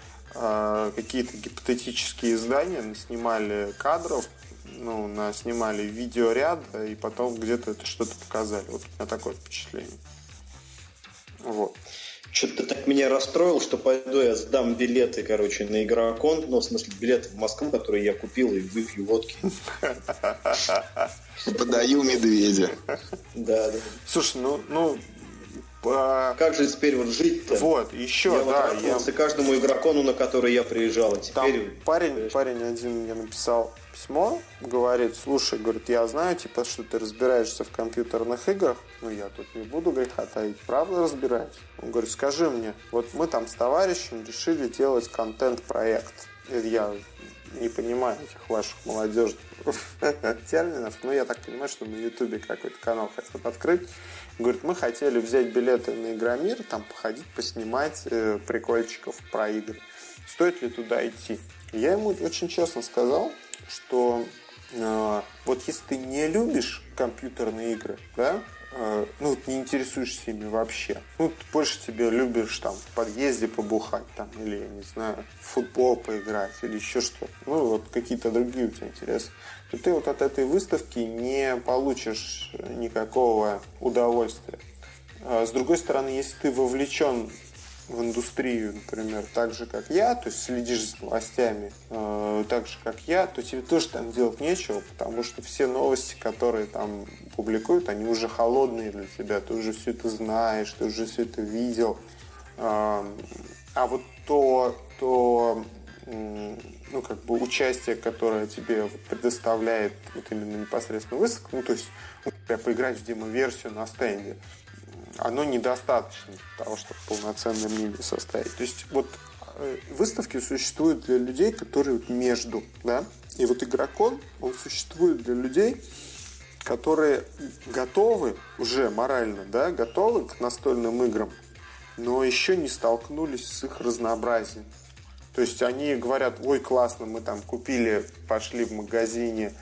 Speaker 2: какие-то гипотетические издания снимали кадров, ну, на, снимали видеоряд, и потом где-то это что-то показали. Вот у меня такое впечатление. Вот.
Speaker 3: Что-то так меня расстроил, что пойду я сдам билеты, короче, на игрокон, ну, в смысле, билеты в Москву, которые я купил, и выпью водки.
Speaker 1: Подаю медведя.
Speaker 3: Да, да.
Speaker 2: Слушай, ну, ну
Speaker 3: по... Как же теперь вот жить-то?
Speaker 2: Вот, еще,
Speaker 3: я
Speaker 2: да.
Speaker 3: Я каждому игрокону, на который я приезжал. А теперь...
Speaker 2: Там парень, парень один мне написал письмо, говорит, слушай, говорит, я знаю, типа, что ты разбираешься в компьютерных играх, но я тут не буду греха таить, правда разбираюсь? Он говорит, скажи мне, вот мы там с товарищем решили делать контент-проект. Я не понимаю этих ваших молодежных терминов, но я так понимаю, что на Ютубе какой-то канал хотят открыть. Говорит, мы хотели взять билеты на Игромир, там походить, поснимать э, прикольчиков про игры. Стоит ли туда идти? Я ему очень честно сказал, что э, вот если ты не любишь компьютерные игры, да, э, ну, не интересуешься ими вообще, ну, больше тебе любишь там в подъезде побухать там, или, я не знаю, в футбол поиграть, или еще что-то, ну, вот какие-то другие у тебя интересы, ты вот от этой выставки не получишь никакого удовольствия. А с другой стороны, если ты вовлечен в индустрию, например, так же, как я, то есть следишь за новостями, э, так же, как я, то тебе тоже там делать нечего, потому что все новости, которые там публикуют, они уже холодные для тебя, ты уже все это знаешь, ты уже все это видел. Э, а вот то, то ну, как бы участие, которое тебе предоставляет вот именно непосредственно выставка, ну, то есть ну, поиграть в демо-версию на стенде, оно недостаточно для того, чтобы полноценное мнение составить. То есть вот э, выставки существуют для людей, которые вот между, да, и вот игрокон, он существует для людей, которые готовы уже морально, да, готовы к настольным играм, но еще не столкнулись с их разнообразием. То есть они говорят, ой, классно, мы там купили, пошли в магазине,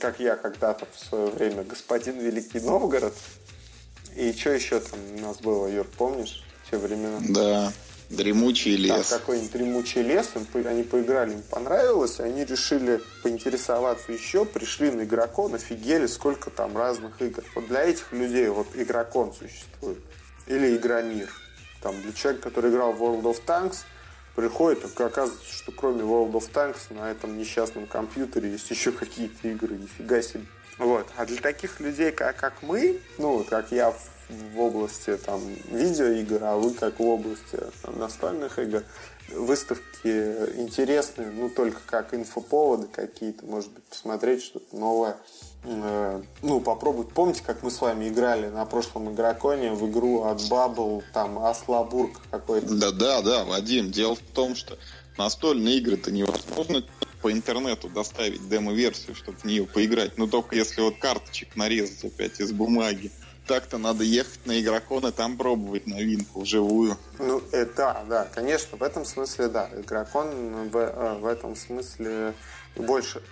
Speaker 2: как я когда-то в свое время, господин Великий Новгород. И что еще там у нас было, Юр, помнишь, те времена?
Speaker 1: Да, дремучий лес.
Speaker 2: Там какой-нибудь дремучий лес, они поиграли, им понравилось, они решили поинтересоваться еще, пришли на игрокон, офигели, сколько там разных игр. Вот для этих людей вот игрокон существует. Или игромир. Там для человека, который играл в World of Tanks – приходит, и оказывается, что кроме World of Tanks на этом несчастном компьютере есть еще какие-то игры, нифига себе. Вот. А для таких людей, как, как мы, ну, как я в, в области там видеоигр, а вы как в области там, настольных игр, выставки интересны, ну, только как инфоповоды какие-то, может быть, посмотреть что-то новое ну, попробовать. Помните, как мы с вами играли на прошлом игроконе в игру от Bubble, там, Аслабург какой-то?
Speaker 1: Да, да, да, Вадим. Дело в том, что настольные игры-то невозможно по интернету доставить демо-версию, чтобы в нее поиграть. Но только если вот карточек нарезать опять из бумаги. Так-то надо ехать на игрокон и там пробовать новинку вживую.
Speaker 2: Ну, это, да, конечно, в этом смысле, да. Игрокон в, э, в этом смысле больше,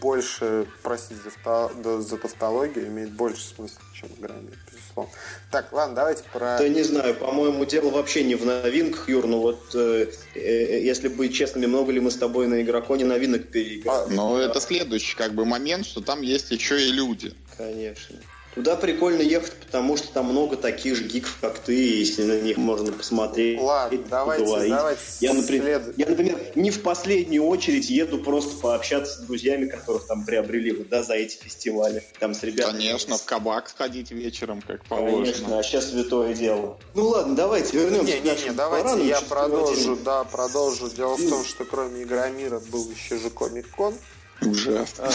Speaker 2: больше простите за, за тавтологию, имеет больше смысла, чем играми, безусловно. Так, ладно, давайте про...
Speaker 3: Да не знаю, по-моему, дело вообще не в новинках, Юр, ну вот, э, э, если быть честными, много ли мы с тобой на игроконе новинок переиграли?
Speaker 1: А, ну, это следующий как бы момент, что там есть еще и люди.
Speaker 3: Конечно. Туда прикольно ехать, потому что там много таких же гиков, как ты, если на них можно посмотреть.
Speaker 2: Ладно, давайте, поговорить. давайте.
Speaker 3: Я например, я, например, не в последнюю очередь еду просто пообщаться с друзьями, которых там приобрели вот, да, за эти фестивали. Там с ребятами.
Speaker 1: Конечно, в кабак сходить вечером, как положено.
Speaker 3: Конечно, а сейчас святое дело. Ну ладно, давайте вернемся.
Speaker 2: Не, не, не, давайте я продолжу, да, продолжу. Дело в том, что кроме Игромира был еще же Комик-кон.
Speaker 1: Ужасно.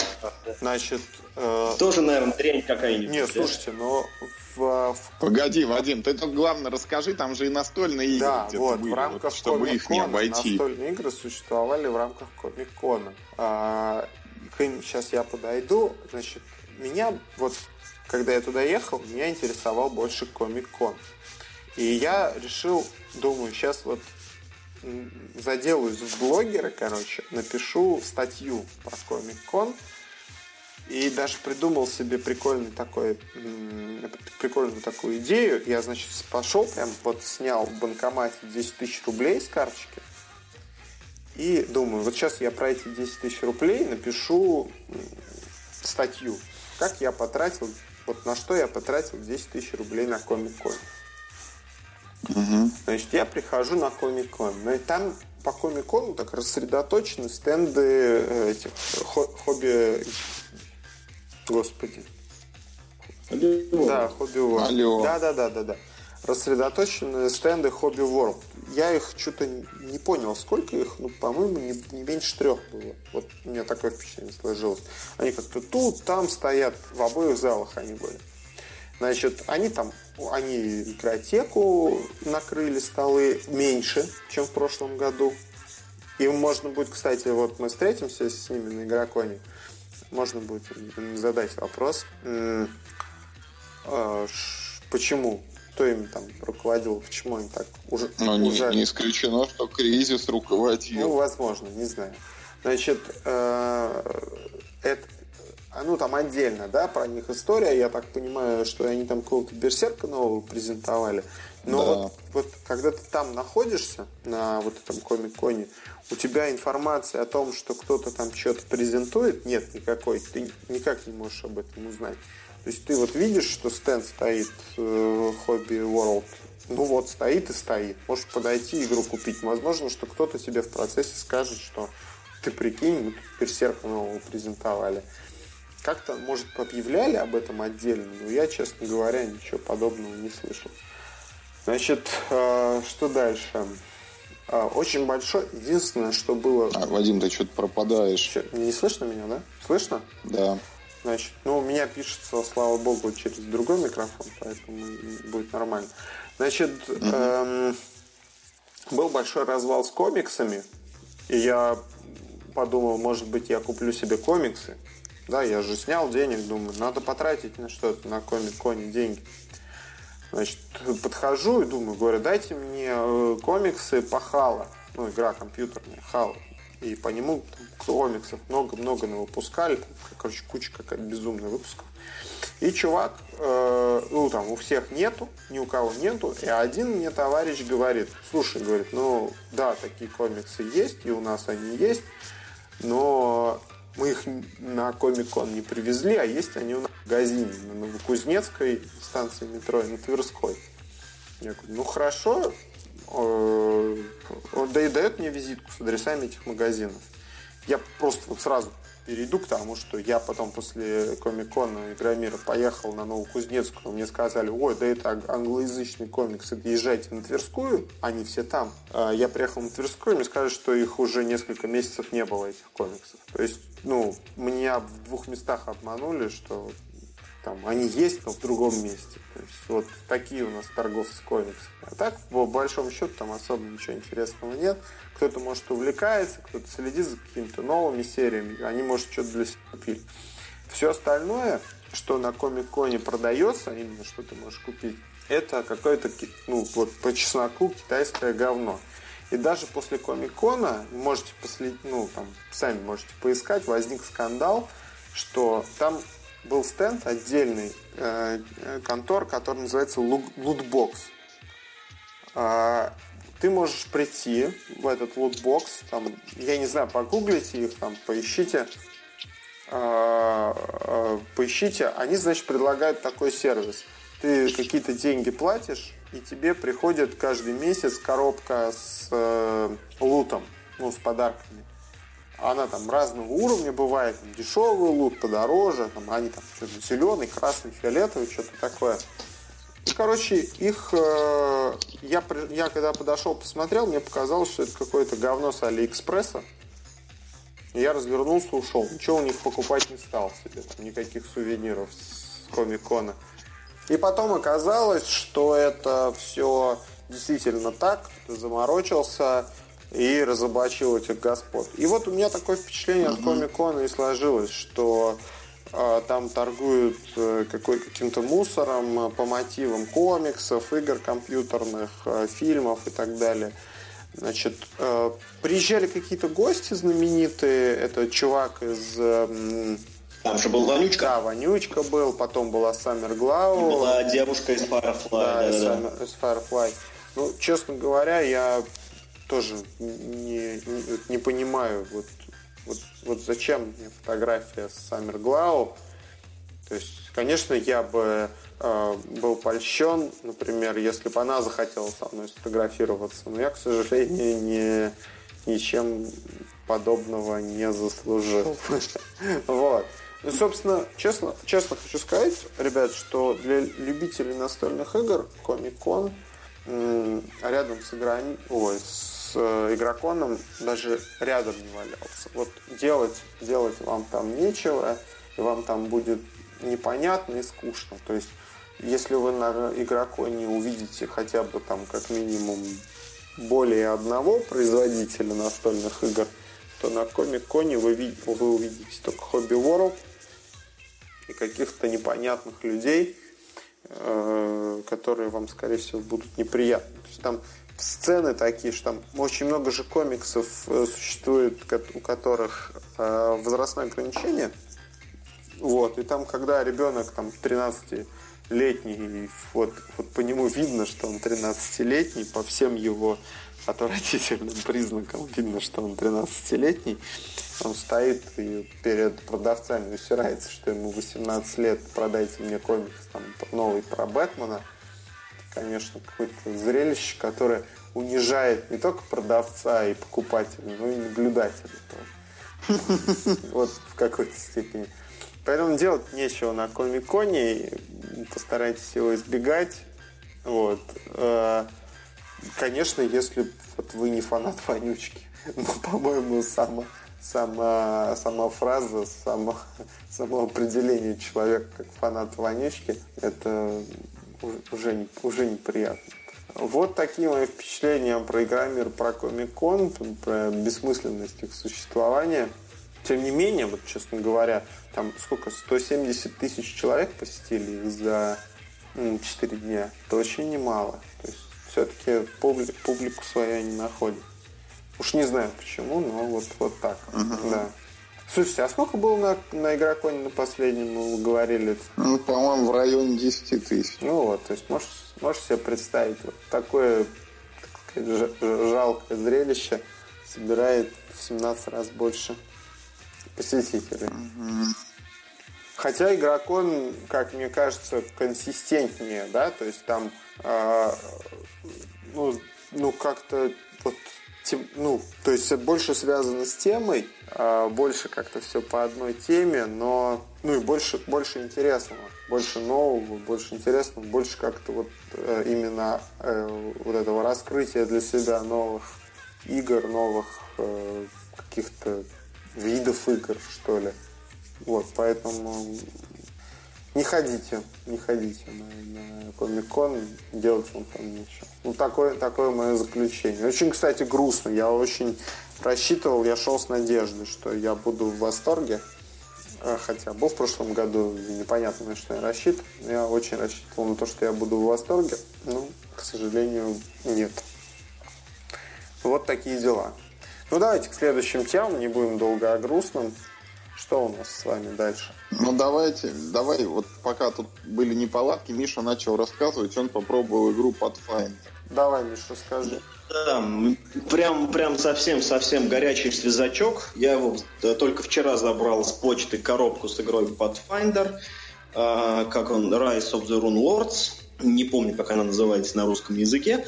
Speaker 2: Значит...
Speaker 3: Э... Тоже, наверное, дрянь какая-нибудь.
Speaker 2: Нет, слушайте, но в, в...
Speaker 1: Погоди, Вадим, ты только главное расскажи, там же и настольные игры
Speaker 2: Да, вот, были, в рамках вот,
Speaker 1: чтобы их не обойти.
Speaker 2: Настольные игры существовали в рамках комик-кона. А, сейчас я подойду. Значит, меня вот, когда я туда ехал, меня интересовал больше комик-кон. И я решил, думаю, сейчас вот заделаюсь в блогера, короче, напишу статью про Комик-кон и даже придумал себе прикольный такой, прикольную такую идею. Я, значит, пошел, прям вот снял в банкомате 10 тысяч рублей с карточки и думаю, вот сейчас я про эти 10 тысяч рублей напишу статью, как я потратил, вот на что я потратил 10 тысяч рублей на Комик-кон.
Speaker 1: Угу.
Speaker 2: Значит, я прихожу на Комик-кон. Ну и там по Комик-кону так рассредоточены стенды э, этих хобби... Господи.
Speaker 3: Алло.
Speaker 2: Да, хобби World. Да, да, да, да, да. Рассредоточены стенды хобби World. Я их что-то не понял, сколько их, ну, по-моему, не, не меньше трех было. Вот у меня такое впечатление сложилось. Они как-то тут, там стоят, в обоих залах они были. Значит, они там, они игротеку накрыли столы меньше, чем в прошлом году. И можно будет, кстати, вот мы встретимся с ними на игроконе, можно будет задать вопрос, а, почему, кто им там руководил, почему им так уже...
Speaker 1: Ну, не, не исключено, что кризис руководил.
Speaker 2: Ну, возможно, не знаю. Значит, э, это, ну, там отдельно, да, про них история. Я так понимаю, что они там какого-то берсерка нового презентовали. Но да. вот, вот когда ты там находишься, на вот этом комик-коне, у тебя информация о том, что кто-то там что-то презентует, нет никакой. Ты никак не можешь об этом узнать. То есть ты вот видишь, что стенд стоит э, Hobby World, ну вот стоит и стоит. Можешь подойти игру купить. Возможно, что кто-то тебе в процессе скажет, что ты прикинь, мы тут берсерка нового презентовали. Как-то, может, объявляли об этом отдельно, но я, честно говоря, ничего подобного не слышал. Значит, э, что дальше? Э, очень большой. Единственное, что было...
Speaker 1: А, Вадим, ты что-то пропадаешь.
Speaker 2: Че, не слышно меня, да? Слышно?
Speaker 1: Да.
Speaker 2: Значит, ну, у меня пишется, слава богу, через другой микрофон, поэтому будет нормально. Значит, эм, был большой развал с комиксами, и я подумал, может быть, я куплю себе комиксы. Да, я же снял денег, думаю, надо потратить на что-то, на комик-коне деньги. Значит, подхожу и думаю, говорю, дайте мне э, комиксы по Хала. Ну, игра компьютерная, Хала. И по нему там, комиксов много-много выпускали. Короче, куча какая-то безумная выпусков. И чувак, э, ну там у всех нету, ни у кого нету. И один мне товарищ говорит, слушай, говорит, ну да, такие комиксы есть, и у нас они есть, но мы их на Комик-кон не привезли, а есть они у нас в магазине на Новокузнецкой станции метро и на Тверской. Я говорю, ну хорошо, э, он да и дает мне визитку с адресами этих магазинов. Я просто вот сразу перейду к тому, что я потом после Комикона Игромира поехал на Новокузнецкую, мне сказали, ой, да это англоязычный комикс, езжайте на Тверскую, они все там. А я приехал на Тверскую, мне сказали, что их уже несколько месяцев не было, этих комиксов. То есть, ну, меня в двух местах обманули, что там они есть, но в другом месте. То есть вот такие у нас торговцы комиксами. А так, по большому счету, там особо ничего интересного нет. Кто-то, может, увлекается, кто-то следит за какими-то новыми сериями, они, может, что-то для себя купили. Все остальное, что на Комик-Коне продается, именно что ты можешь купить, это какое-то, ну, вот по чесноку китайское говно. И даже после Комик-Кона, можете последить, ну, там, сами можете поискать, возник скандал, что там был стенд отдельный э, контор, который называется Lootbox. Э, ты можешь прийти в этот лутбокс, там, я не знаю, погуглите их, там, поищите, э, э, поищите, они, значит, предлагают такой сервис. Ты какие-то деньги платишь, и тебе приходит каждый месяц коробка с э, лутом, ну, с подарками. Она там разного уровня бывает, там, дешевый лут, подороже, там, они там что-то зеленый, красный, фиолетовый, что-то такое. И, короче, их э, я, я когда подошел, посмотрел, мне показалось, что это какое-то говно с Алиэкспресса. Я развернулся, ушел. Ничего у них покупать не стал себе, там, никаких сувениров с Комикона. И потом оказалось, что это все действительно так, ты заморочился и разоблачил этих господ. И вот у меня такое впечатление от Комикона и сложилось, что э, там торгуют э, какой, каким-то мусором э, по мотивам комиксов, игр компьютерных, э, фильмов и так далее. Значит, приезжали какие-то гости знаменитые. Это чувак из...
Speaker 3: Там же был Вонючка.
Speaker 2: Да, Вонючка был, потом была Саммер Глау.
Speaker 3: Была девушка из Firefly. Да,
Speaker 2: да, из, да. из Firefly. Ну, честно говоря, я тоже не, не, не понимаю, вот, вот, вот зачем мне фотография с Саммер Глау. То есть, конечно, я бы э, был польщен, например, если бы она захотела со мной сфотографироваться, но я, к сожалению, не, ничем подобного не заслужил. Вот. Ну, собственно, честно, честно хочу сказать, ребят, что для любителей настольных игр Comic-Con рядом с играми, ой, с Э, игроконом даже рядом не валялся. Вот делать, делать вам там нечего, и вам там будет непонятно и скучно. То есть, если вы на игроконе увидите хотя бы там как минимум более одного производителя настольных игр, то на Комик-Коне вы, вы увидите только Hobby World и каких-то непонятных людей, э, которые вам, скорее всего, будут неприятны. То есть там сцены такие, что там очень много же комиксов э, существует, у которых э, возрастное ограничение. Вот, и там, когда ребенок там 13 летний, вот, вот по нему видно, что он 13-летний, по всем его отвратительным признакам видно, что он 13-летний. Он стоит и перед продавцами усирается, что ему 18 лет, продайте мне комикс там, новый про Бэтмена. Конечно, какое-то зрелище, которое унижает не только продавца и покупателя, но и наблюдателя тоже. Вот в какой-то степени. Поэтому делать нечего на Комиконе, постарайтесь его избегать. Вот. Э, конечно, если вот вы не фанат вонючки, но, по-моему, сама, сама, сама фраза, само, само определение человека как фанат вонючки, это уже, уже неприятно. Вот такие мои впечатления про Игромир, про Комик-кон, про бессмысленность их существования. Тем не менее, вот честно говоря, там сколько, 170 тысяч человек посетили их за ну, 4 дня. Это очень немало. То есть все-таки публику, публику свою они находят. Уж не знаю почему, но вот, вот так. Uh-huh. Да. Слушайте, а сколько было на, на игроконе на последнем, мы говорили?
Speaker 1: Ну, по-моему, в районе 10 тысяч.
Speaker 2: Ну вот, то есть можешь, можешь себе представить, вот такое так сказать, жалкое зрелище собирает в 17 раз больше посетителей. Угу. Хотя игрокон, как мне кажется, консистентнее, да, то есть там, э, ну, ну как-то вот, тем, ну, то есть больше связано с темой, э, больше как-то все по одной теме, но, ну и больше, больше интересного, больше нового, больше интересного, больше как-то вот э, именно э, вот этого раскрытия для себя новых игр, новых э, каких-то видов игр, что ли. Вот, поэтому не ходите, не ходите на, на Комик-кон, делать вам там нечего. Ну, такое, такое мое заключение. Очень, кстати, грустно. Я очень рассчитывал, я шел с надеждой, что я буду в восторге. А, хотя был в прошлом году, непонятно, на что я рассчитывал. Я очень рассчитывал на то, что я буду в восторге. Но, к сожалению, нет. Вот такие дела. Ну, давайте к следующим темам, не будем долго о грустном. Что у нас с вами дальше?
Speaker 1: Ну, давайте, давай, вот пока тут были неполадки, Миша начал рассказывать, он попробовал игру Pathfinder.
Speaker 2: Давай, Миша, расскажи.
Speaker 3: Да, прям, прям совсем-совсем горячий связачок. Я его только вчера забрал с почты коробку с игрой Pathfinder. А, как он, Rise of the Rune Lords. Не помню, как она называется на русском языке.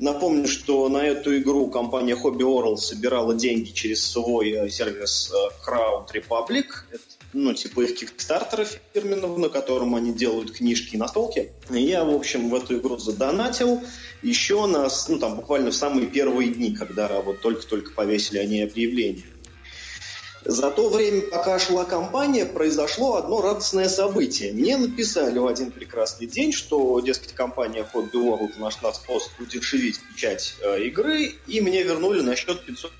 Speaker 3: Напомню, что на эту игру компания Hobby Oral собирала деньги через свой э, сервис э, Crowd Republic. Это, ну, типа их кикстартера фирменного, на котором они делают книжки и настолки. И я, в общем, в эту игру задонатил еще нас, ну, там, буквально в самые первые дни, когда вот только-только повесили они объявление. За то время, пока шла кампания, произошло одно радостное событие. Мне написали в один прекрасный день, что, дескать, компания Hobby World нашла способ удешевить печать э, игры, и мне вернули на счет 500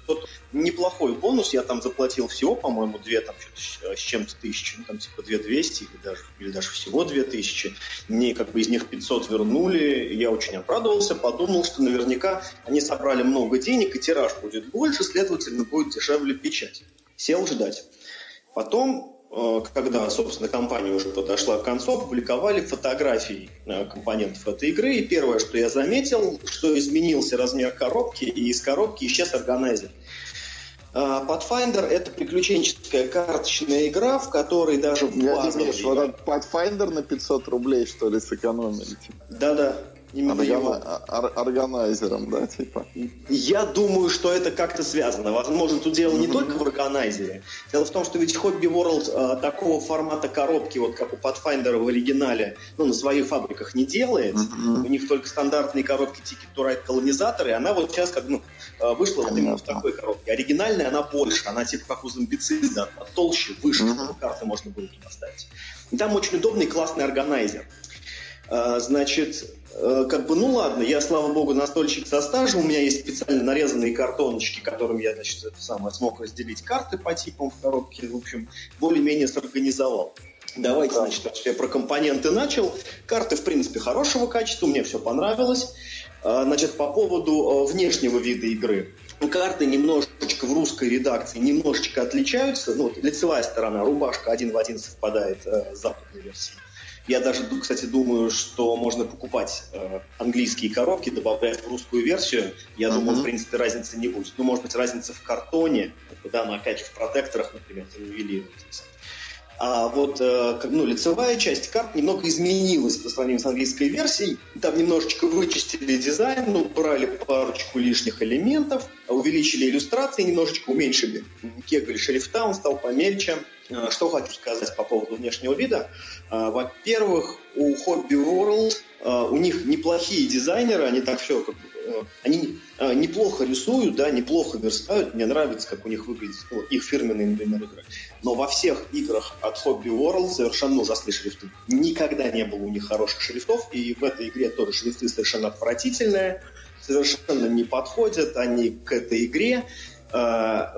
Speaker 3: неплохой бонус. Я там заплатил всего, по-моему, две там что-то с чем-то тысячи, ну, там типа 2200 или даже, или даже всего 2000. Мне как бы из них 500 вернули, я очень обрадовался, подумал, что наверняка они собрали много денег, и тираж будет больше, следовательно, будет дешевле печать сел ждать. Потом, э, когда, собственно, компания уже подошла к концу, опубликовали фотографии э, компонентов этой игры. И первое, что я заметил, что изменился размер коробки, и из коробки исчез органайзер. Э, Pathfinder — это приключенческая карточная игра, в которой даже в
Speaker 1: базовой... вот этот Pathfinder на 500 рублей, что ли, сэкономили?
Speaker 3: Да-да.
Speaker 1: Именно Органа... Ор- органайзером, да, типа?
Speaker 3: Я думаю, что это как-то связано. Возможно, тут дело не только в органайзере. Дело в том, что ведь Hobby World а, такого формата коробки, вот как у Pathfinder в оригинале, ну, на своих фабриках не делает. У них только стандартные коробки Ticket to Ride колонизаторы. Она вот сейчас как ну, а, вышла вот именно в такой коробке. Оригинальная она больше. Она типа как у зомбицида, толще, выше. Карты можно было туда ставить. И там очень удобный классный органайзер. А, значит, Э, как бы, ну ладно, я, слава богу, настольщик со стажем, у меня есть специально нарезанные картоночки, которым я, значит, это самое, смог разделить карты по типам в коробке, в общем, более-менее сорганизовал. Давайте, значит, я про компоненты начал. Карты, в принципе, хорошего качества, мне все понравилось. А, значит, по поводу э, внешнего вида игры. Карты немножечко в русской редакции немножечко отличаются. Ну, вот лицевая сторона, рубашка один в один совпадает э, с западной версией. Я даже, кстати, думаю, что можно покупать э, английские коробки, добавлять в русскую версию. Я uh-huh. думаю, в принципе, разницы не будет. Ну, может быть, разница в картоне, да, но опять же в протекторах, например, нивелируется. А вот э, ну, лицевая часть карт немного изменилась по сравнению с английской версией. Там немножечко вычистили дизайн, убрали парочку лишних элементов, увеличили иллюстрации, немножечко уменьшили кегль шрифта, он стал помельче. Э, что хочу сказать по поводу внешнего вида. Э, во-первых, у Hobby World у них неплохие дизайнеры, они так все как они неплохо рисуют, да, неплохо верстают. Мне нравится, как у них выглядит ну, их фирменные, например, игры. Но во всех играх от Hobby World совершенно ужасные шрифты. Никогда не было у них хороших шрифтов, и в этой игре тоже шрифты совершенно отвратительные, совершенно не подходят они к этой игре. Э,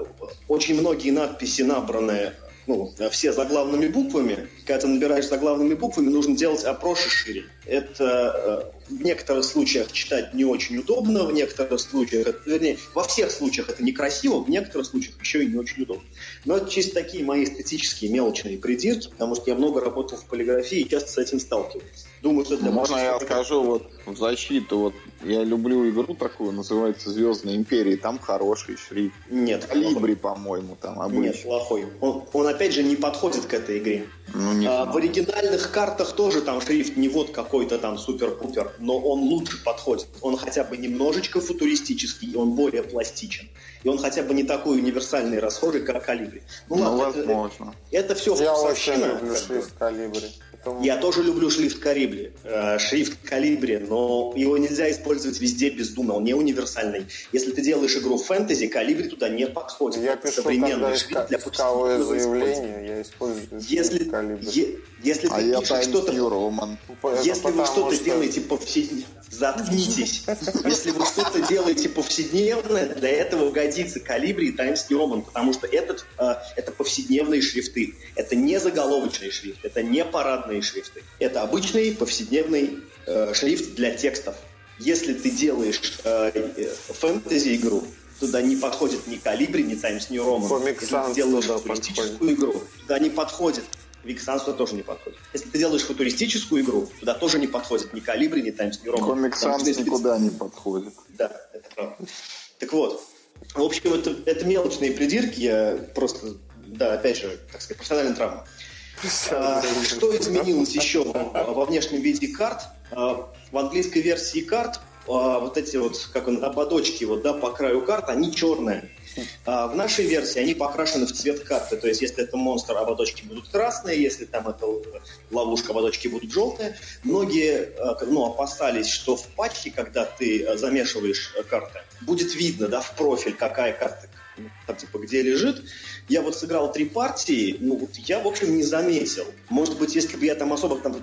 Speaker 3: очень многие надписи набраны ну, все заглавными буквами. Когда ты набираешь заглавными буквами, нужно делать опроши шире. Это э, в некоторых случаях читать не очень удобно, в некоторых случаях, вернее, во всех случаях это некрасиво, в некоторых случаях еще и не очень удобно. Но это чисто такие мои эстетические мелочные придирки, потому что я много работал в полиграфии и часто с этим сталкивался.
Speaker 1: Думаю, что для Можно я скажу вот в защиту, вот я люблю игру такую, называется Звездная империя, там хороший шрифт.
Speaker 3: Нет.
Speaker 1: Калибри, по-моему, там обычный.
Speaker 3: Нет, плохой. Он, он опять же не подходит к этой игре. Ну, не а, в оригинальных картах тоже там шрифт не вот какой-то там супер-пупер, но он лучше подходит. Он хотя бы немножечко футуристический, и он более пластичен. И он хотя бы не такой универсальный расхожий, как Калибри.
Speaker 1: Ну, ну ладно, возможно.
Speaker 3: Это, это все
Speaker 2: Я очень люблю шрифт Калибри.
Speaker 3: Поэтому... Я тоже люблю шрифт Калибри, э, шрифт Калибри, но его нельзя использовать везде бездумно, он не универсальный. Если ты делаешь игру в фэнтези, Калибри туда не подходит.
Speaker 2: Я пишу Современный шрифт для исковое заявление, я использую
Speaker 3: если,
Speaker 2: Калибри.
Speaker 3: Е, если ты
Speaker 1: а
Speaker 3: пишешь что-то... Если вы что-то что... делаете повседневно... Заткнитесь. Если вы что-то делаете повседневно, для этого годится Калибри и Times New Roman, потому что этот, э, это повседневные шрифты. Это не заголовочный шрифт, это не парадные шрифты. Это обычный повседневный э, шрифт для текстов. Если ты делаешь э, э фэнтези-игру, туда не подходит ни Калибри, ни Times New Roman. Если ты делаешь туристическую игру, туда не подходит Виксансу тоже не подходит. Если ты делаешь футуристическую игру, туда тоже не подходит ни Калибри, ни Times New Roman.
Speaker 1: Комик Санс никуда не подходит.
Speaker 3: Да, это правда. Так вот, в общем, это, это мелочные придирки, я просто, да, опять же, так сказать, профессиональная травма. А, что изменилось еще во внешнем виде карт? А, в английской версии карт а, вот эти вот, как он, ободочки вот, да, по краю карт, они черные. А в нашей версии они покрашены в цвет карты. То есть, если это монстр, ободочки будут красные, если там это ловушка, ободочки будут желтые. Многие э, ну, опасались, что в патче, когда ты э, замешиваешь э, карты, будет видно, да, в профиль, какая карта там, типа, где лежит. Я вот сыграл три партии, ну, вот я, в общем, не заметил. Может быть, если бы я там особо там,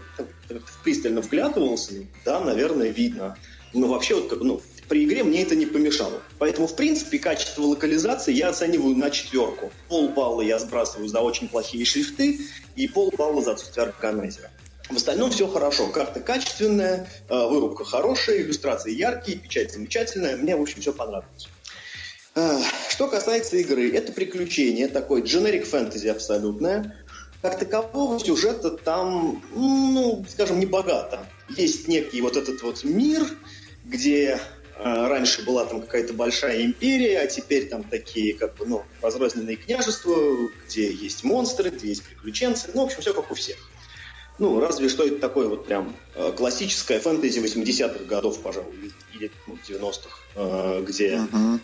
Speaker 3: пристально вглядывался, да, наверное, видно. Но вообще, вот, ну, при игре мне это не помешало. Поэтому, в принципе, качество локализации я оцениваю на четверку. Полбалла я сбрасываю за очень плохие шрифты и полбалла за отсутствие органайзера. В остальном все хорошо. Карта качественная, э, вырубка хорошая, иллюстрации яркие, печать замечательная. Мне, в общем, все понравилось. Э, что касается игры, это приключение, такой дженерик фэнтези абсолютное. Как такового сюжета там, ну, скажем, не богато. Есть некий вот этот вот мир, где раньше была там какая-то большая империя, а теперь там такие как бы, ну, разрозненные княжества, где есть монстры, где есть приключенцы. Ну, в общем, все как у всех. Ну, разве что это такое вот прям э, классическое фэнтези 80-х годов, пожалуй, или ну, 90-х, э, где uh-huh.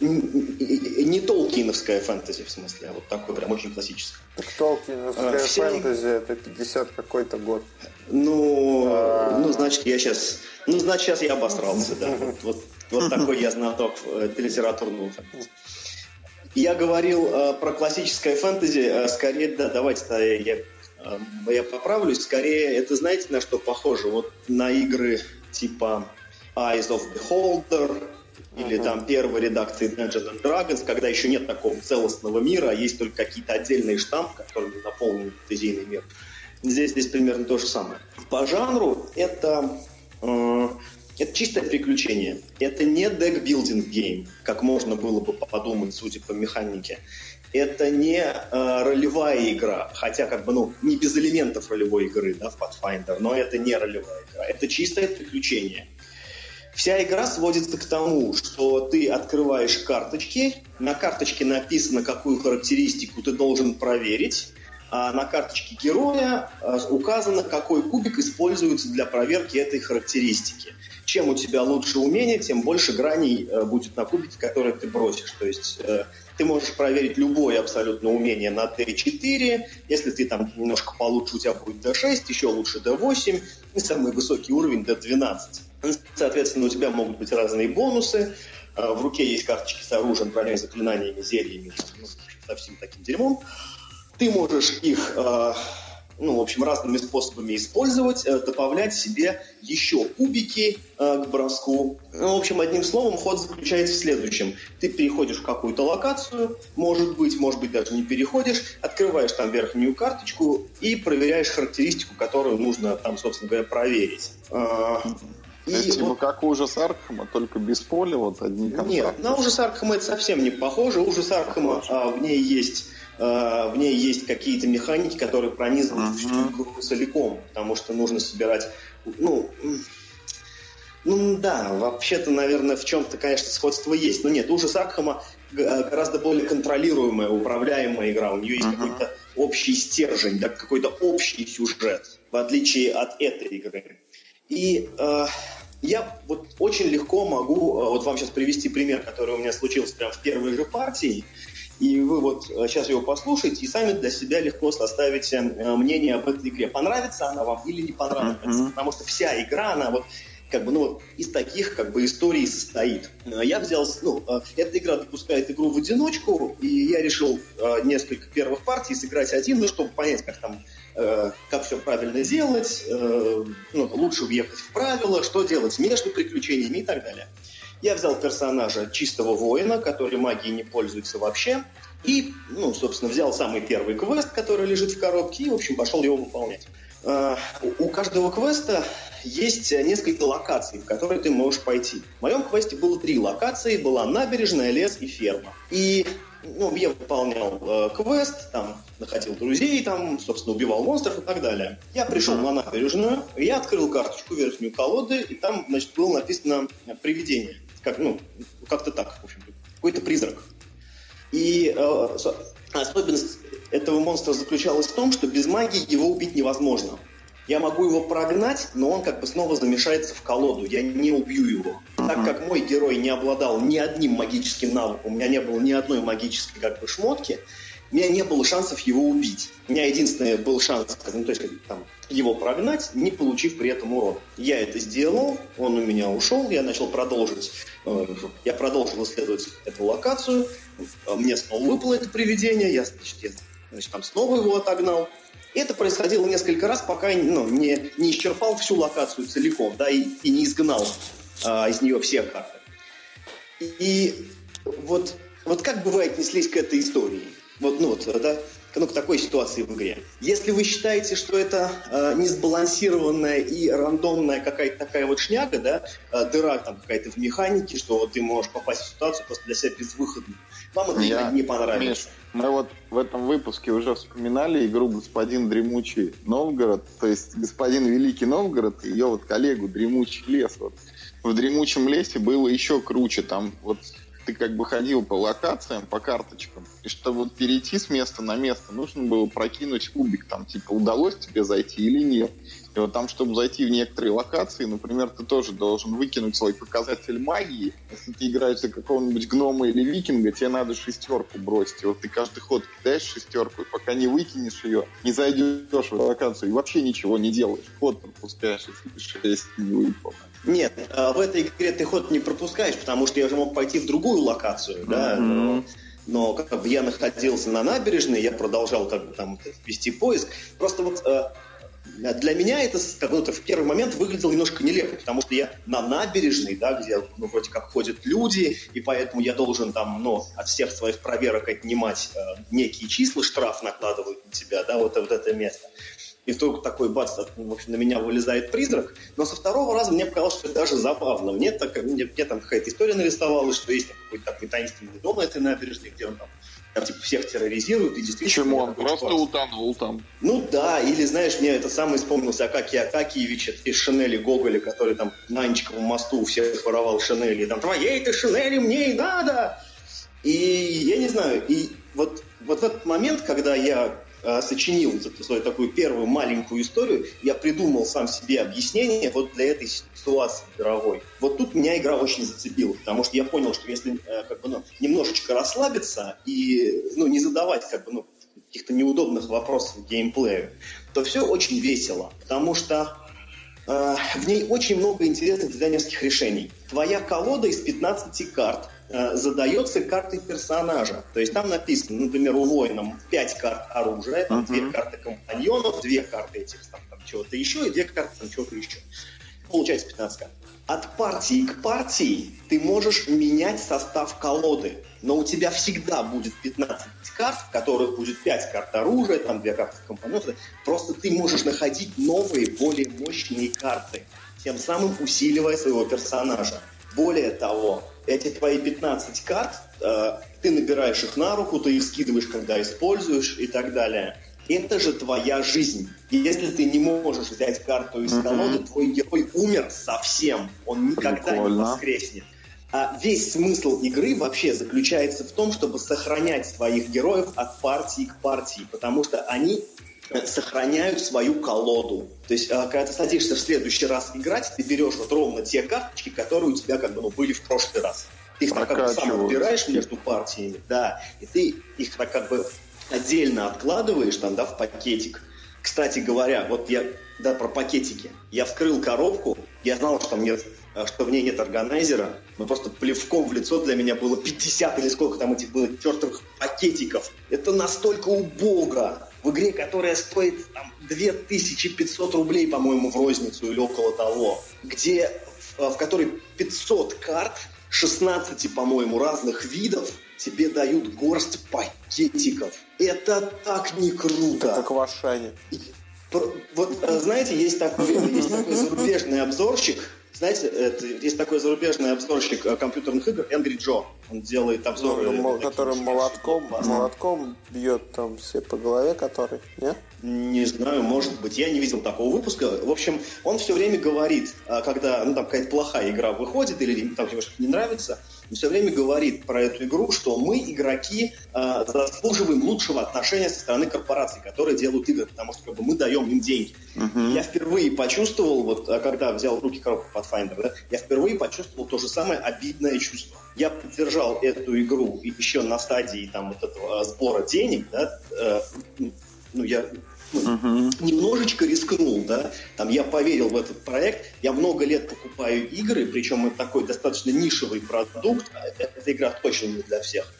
Speaker 3: не толкиновская фэнтези, в смысле, а вот такое прям очень классическое.
Speaker 2: Так толкиновская Все... фэнтези это 50 какой-то год.
Speaker 3: Ну, а... ну, значит, я сейчас, ну, значит, сейчас я обосрался, да. Вот, вот, вот такой я знаток литературного фэнтези. Я говорил э, про классическое фэнтези, э, скорее, да, давайте да, я я поправлюсь, скорее это знаете на что похоже? Вот на игры типа Eyes of Beholder или uh-huh. там первой редакции Dungeons and Dragons, когда еще нет такого целостного мира, а есть только какие-то отдельные штампы, которые наполнены фэнтезийный мир. Здесь, здесь примерно то же самое. По жанру это, э, это чистое приключение. Это не декбилдинг гейм, как можно было бы подумать, судя по механике. Это не э, ролевая игра, хотя как бы, ну, не без элементов ролевой игры, да, в Pathfinder, но это не ролевая игра, это чистое приключение. Вся игра сводится к тому, что ты открываешь карточки, на карточке написано, какую характеристику ты должен проверить, а на карточке героя э, указано, какой кубик используется для проверки этой характеристики. Чем у тебя лучше умение, тем больше граней э, будет на кубике, который ты бросишь. То есть э, ты можешь проверить любое абсолютно умение на D4. Если ты там немножко получше, у тебя будет D6, еще лучше D8, и самый высокий уровень D12. Соответственно, у тебя могут быть разные бонусы. В руке есть карточки с оружием, броней, заклинаниями, зельями, ну, со всем таким дерьмом. Ты можешь их, э, ну, в общем, разными способами использовать, э, добавлять себе еще кубики э, к броску. Ну, в общем, одним словом, ход заключается в следующем. Ты переходишь в какую-то локацию, может быть, может быть, даже не переходишь, открываешь там верхнюю карточку и проверяешь характеристику, которую нужно там, собственно говоря, проверить.
Speaker 1: И это типа вот... как ужас Аркхема, только без поля, вот одни
Speaker 3: концерты. Нет, на ужас Аркхема это совсем не похоже. Ужас Аркхема, а, в ней есть Э, в ней есть какие-то механики, которые пронизаны uh-huh. игру целиком, потому что нужно собирать, ну, ну да, вообще-то, наверное, в чем-то, конечно, сходство есть. Но нет, ужас Аркхема гораздо более контролируемая, управляемая игра. У нее есть uh-huh. какой-то общий стержень, да, какой-то общий сюжет, в отличие от этой игры. И э, я вот очень легко могу, э, вот вам сейчас привести пример, который у меня случился прямо в первой же партии. И вы вот сейчас э, его послушаете и сами для себя легко составите э, мнение об этой игре. Понравится она вам или не понравится. Mm-hmm. Потому что вся игра, она вот как бы, ну, вот, из таких, как бы, историй состоит. Э, я взял, ну, эта игра допускает игру в одиночку, и я решил несколько первых партий сыграть один, ну, чтобы понять, как там, как все правильно делать, ну, лучше въехать в правила, что делать между приключениями и так далее. Я взял персонажа чистого воина, который магией не пользуется вообще, и, ну, собственно, взял самый первый квест, который лежит в коробке, и, в общем, пошел его выполнять. А, у каждого квеста есть несколько локаций, в которые ты можешь пойти. В моем квесте было три локации. Была набережная, лес и ферма. И ну, я выполнял э, квест, там, находил друзей, там, собственно, убивал монстров и так далее. Я пришел на набережную, я открыл карточку верхнюю колоды, и там, значит, было написано «Привидение» как, ну, как-то так, в общем какой-то призрак. И э, особенность этого монстра заключалась в том, что без магии его убить невозможно. Я могу его прогнать, но он как бы снова замешается в колоду. Я не убью его. Uh-huh. Так как мой герой не обладал ни одним магическим навыком, у меня не было ни одной магической как бы шмотки, у меня не было шансов его убить. У меня единственный был шанс, ну, то есть, там, его прогнать, не получив при этом урон. Я это сделал, он у меня ушел, я начал продолжить, э, я продолжил исследовать эту локацию, мне снова выпало это привидение, я, значит, я значит, там снова его отогнал. И это происходило несколько раз, пока ну, не, не исчерпал всю локацию целиком, да, и, и не изгнал а, из нее все карты. И, вот, вот как бы вы отнеслись к этой истории? Вот, ну вот, да, ну, к такой ситуации в игре. Если вы считаете, что это э, несбалансированная и рандомная какая-то такая вот шняга, да, э, дыра там какая-то в механике, что вот ты можешь попасть в ситуацию просто для себя безвыходную, вам это Я, не понравится. Миш,
Speaker 1: мы вот в этом выпуске уже вспоминали игру «Господин Дремучий Новгород», то есть «Господин Великий Новгород» и ее вот коллегу «Дремучий лес». Вот. В «Дремучем лесе» было еще круче, там вот ты как бы ходил по локациям, по карточкам, и чтобы вот перейти с места на место, нужно было прокинуть кубик, там, типа, удалось тебе зайти или нет. И вот там, чтобы зайти в некоторые локации, например, ты тоже должен выкинуть свой показатель магии. Если ты играешь за какого-нибудь гнома или викинга, тебе надо шестерку бросить. И вот ты каждый ход кидаешь шестерку, и пока не выкинешь ее, не зайдешь в эту локацию и вообще ничего не делаешь. Ход пропускаешь, если ты шесть не выполнил.
Speaker 3: Нет, а в этой игре ты ход не пропускаешь, потому что я же мог пойти в другую локацию, mm-hmm. да, но, но как бы я находился на набережной, я продолжал как бы там вести поиск. Просто вот э, для меня это как будто в первый момент выглядело немножко нелепо, потому что я на набережной, да, где ну, вроде как ходят люди, и поэтому я должен там, ну, от всех своих проверок отнимать э, некие числа, штраф накладывают на тебя, да, вот, вот это место и вдруг такой бац, в общем, на меня вылезает призрак. Но со второго раза мне показалось, что это даже забавно. Мне, так, мне, мне там какая-то история нарисовалась, что есть какой-то такой таинственный дом на этой набережной, где он там типа, всех терроризируют, и действительно...
Speaker 1: Почему он просто спорт. утонул там?
Speaker 3: Ну да, или, знаешь, мне это самое вспомнился Акакий Акакиевич из Шинели Гоголя, который там на Анечковом мосту всех воровал Шинели, и там, твоей-то Шинели мне и надо! И я не знаю, и вот, вот в этот момент, когда я э, сочинил свою такую первую маленькую историю, я придумал сам себе объяснение вот для этой ситуации мировой. Вот тут меня игра очень зацепила, потому что я понял, что если э, как бы, ну, немножечко расслабиться и ну, не задавать как бы, ну, каких-то неудобных вопросов геймплею, то все очень весело, потому что э, в ней очень много интересных дизайнерских решений. Твоя колода из 15 карт задается картой персонажа. То есть там написано, например, у воина 5 карт оружия, там uh-huh. 2 карты компаньонов, 2 карты этих там, там чего-то еще и 2 карты там чего-то еще. Получается 15 карт. От партии к партии ты можешь менять состав колоды, но у тебя всегда будет 15 карт, в которых будет 5 карт оружия, там 2 карты компонентов. Просто ты можешь находить новые, более мощные карты, тем самым усиливая своего персонажа. Более того, эти твои 15 карт, э, ты набираешь их на руку, ты их скидываешь, когда используешь и так далее. Это же твоя жизнь. И если ты не можешь взять карту из колоды, mm-hmm. твой герой умер совсем. Он никогда Прикольно. не воскреснет. А весь смысл игры вообще заключается в том, чтобы сохранять своих героев от партии к партии, потому что они сохраняют свою колоду. То есть, а, когда ты садишься в следующий раз играть, ты берешь вот ровно те карточки, которые у тебя как бы ну, были в прошлый раз. Ты их так как бы сам выбираешь между партиями, да, и ты их так как бы отдельно откладываешь там, да, в пакетик. Кстати говоря, вот я, да, про пакетики. Я вскрыл коробку, я знал, что, мне, что в ней нет органайзера, но просто плевком в лицо для меня было 50 или сколько там этих было чертовых пакетиков. Это настолько убого в игре, которая стоит там, 2500 рублей, по-моему, в розницу или около того, где, в, в которой 500 карт, 16, по-моему, разных видов, тебе дают горсть пакетиков. Это так не круто.
Speaker 2: Это как в Ашане.
Speaker 3: Вот, э, знаете, есть такой, есть такой зарубежный обзорщик, знаете, это, есть такой зарубежный обзорщик э, компьютерных игр Энгри Джо. Он делает обзоры.
Speaker 2: Ну, который молотком, молотком бьет там все по голове, который, нет?
Speaker 3: Не знаю, может быть. Я не видел такого выпуска. В общем, он все время говорит, а, когда ну, там какая-то плохая игра выходит или там что-то не нравится, он все время говорит про эту игру, что мы, игроки, э, заслуживаем лучшего отношения со стороны корпораций, которые делают игры, потому что как бы, мы даем им деньги. Uh-huh. Я впервые почувствовал, вот а, когда взял в руки коробку Pathfinder, да, я впервые почувствовал то же самое обидное чувство. Я поддержал эту игру еще на стадии там, вот этого сбора денег, да, э, ну, я uh-huh. немножечко рискнул, да, там я поверил в этот проект, я много лет покупаю игры, причем это такой достаточно нишевый продукт, а эта игра точно не для всех.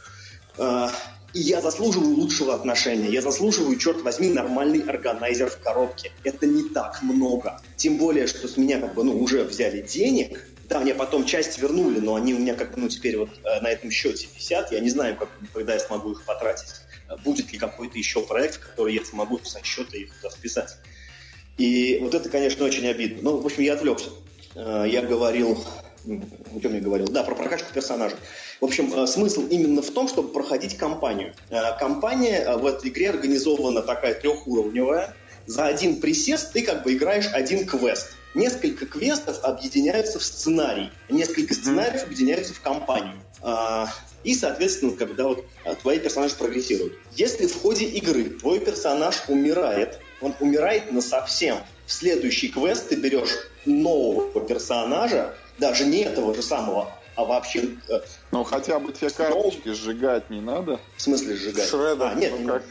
Speaker 3: А, и я заслуживаю лучшего отношения. Я заслуживаю, черт возьми, нормальный органайзер в коробке. Это не так много. Тем более, что с меня как бы, ну, уже взяли денег. Да, мне потом часть вернули, но они у меня как бы, ну, теперь вот э, на этом счете висят. Я не знаю, как, когда я смогу их потратить будет ли какой-то еще проект, в который я смогу со счета их расписать. И вот это, конечно, очень обидно. Ну, в общем, я отвлекся. Э, я говорил, о чем я говорил? Да, про прокачку персонажа. В общем, э, смысл именно в том, чтобы проходить кампанию. Э, кампания в этой игре организована такая трехуровневая. За один присест ты как бы играешь один квест. Несколько квестов объединяются в сценарий. Несколько сценариев объединяются в кампанию. И, соответственно, когда вот а, твои персонажи прогрессируют. Если в ходе игры твой персонаж умирает, он умирает на совсем. В следующий квест ты берешь нового персонажа, даже не этого же самого, а вообще...
Speaker 1: Э, ну, хотя бы те карточки сжигать не надо.
Speaker 3: В смысле сжигать?
Speaker 2: Шредер.
Speaker 3: А, нет, ну, как...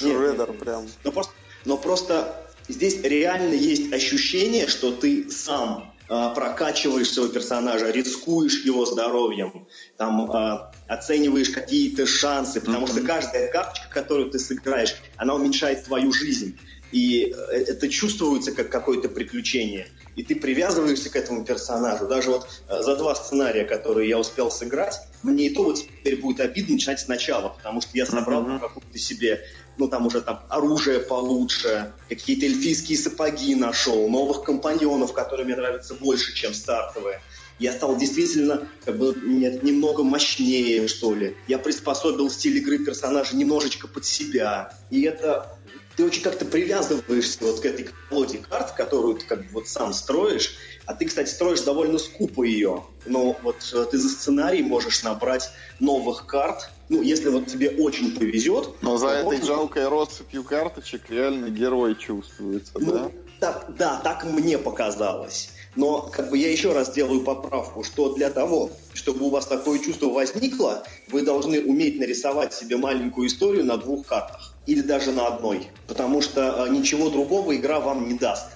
Speaker 2: Шредер нет, прям.
Speaker 3: Но просто, но просто здесь реально есть ощущение, что ты сам прокачиваешь своего персонажа, рискуешь его здоровьем, там, э, оцениваешь какие-то шансы, потому mm-hmm. что каждая карточка, которую ты сыграешь, она уменьшает твою жизнь. И э, это чувствуется как какое-то приключение. И ты привязываешься к этому персонажу. Даже вот э, за два сценария, которые я успел сыграть, мне и то вот теперь будет обидно начинать сначала, потому что я собрал mm-hmm. какую-то себе ну там уже там оружие получше, какие-то эльфийские сапоги нашел, новых компаньонов, которые мне нравятся больше, чем стартовые. Я стал действительно как бы нет, немного мощнее, что ли. Я приспособил стиль игры персонажа немножечко под себя. И это ты очень как-то привязываешься вот к этой колоде карт, которую ты как бы вот сам строишь, а ты, кстати, строишь довольно скупо ее. Но вот э, ты за сценарий можешь набрать новых карт, ну, если вот тебе очень повезет.
Speaker 1: Но за этой жалкой россыпью карточек реально герой чувствуется, ну, да?
Speaker 3: Так, да, так мне показалось. Но как бы я еще раз делаю поправку, что для того, чтобы у вас такое чувство возникло, вы должны уметь нарисовать себе маленькую историю на двух картах или даже на одной, потому что э, ничего другого игра вам не даст.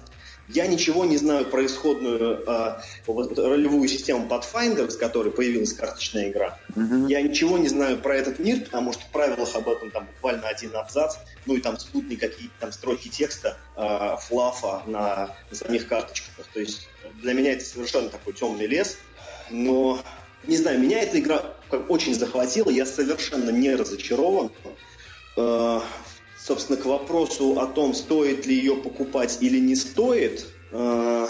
Speaker 3: Я ничего не знаю про исходную э, ролевую систему Pathfinder, с которой появилась карточная игра. Mm-hmm. Я ничего не знаю про этот мир, потому что в правилах об этом там буквально один абзац, ну и там спутные какие-то там строки текста, э, флафа на, на самих карточках. То есть для меня это совершенно такой темный лес, но не знаю, меня эта игра очень захватила, я совершенно не разочарован. Э, собственно, к вопросу о том, стоит ли ее покупать или не стоит, э,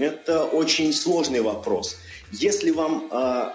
Speaker 3: это очень сложный вопрос. Если вам, э,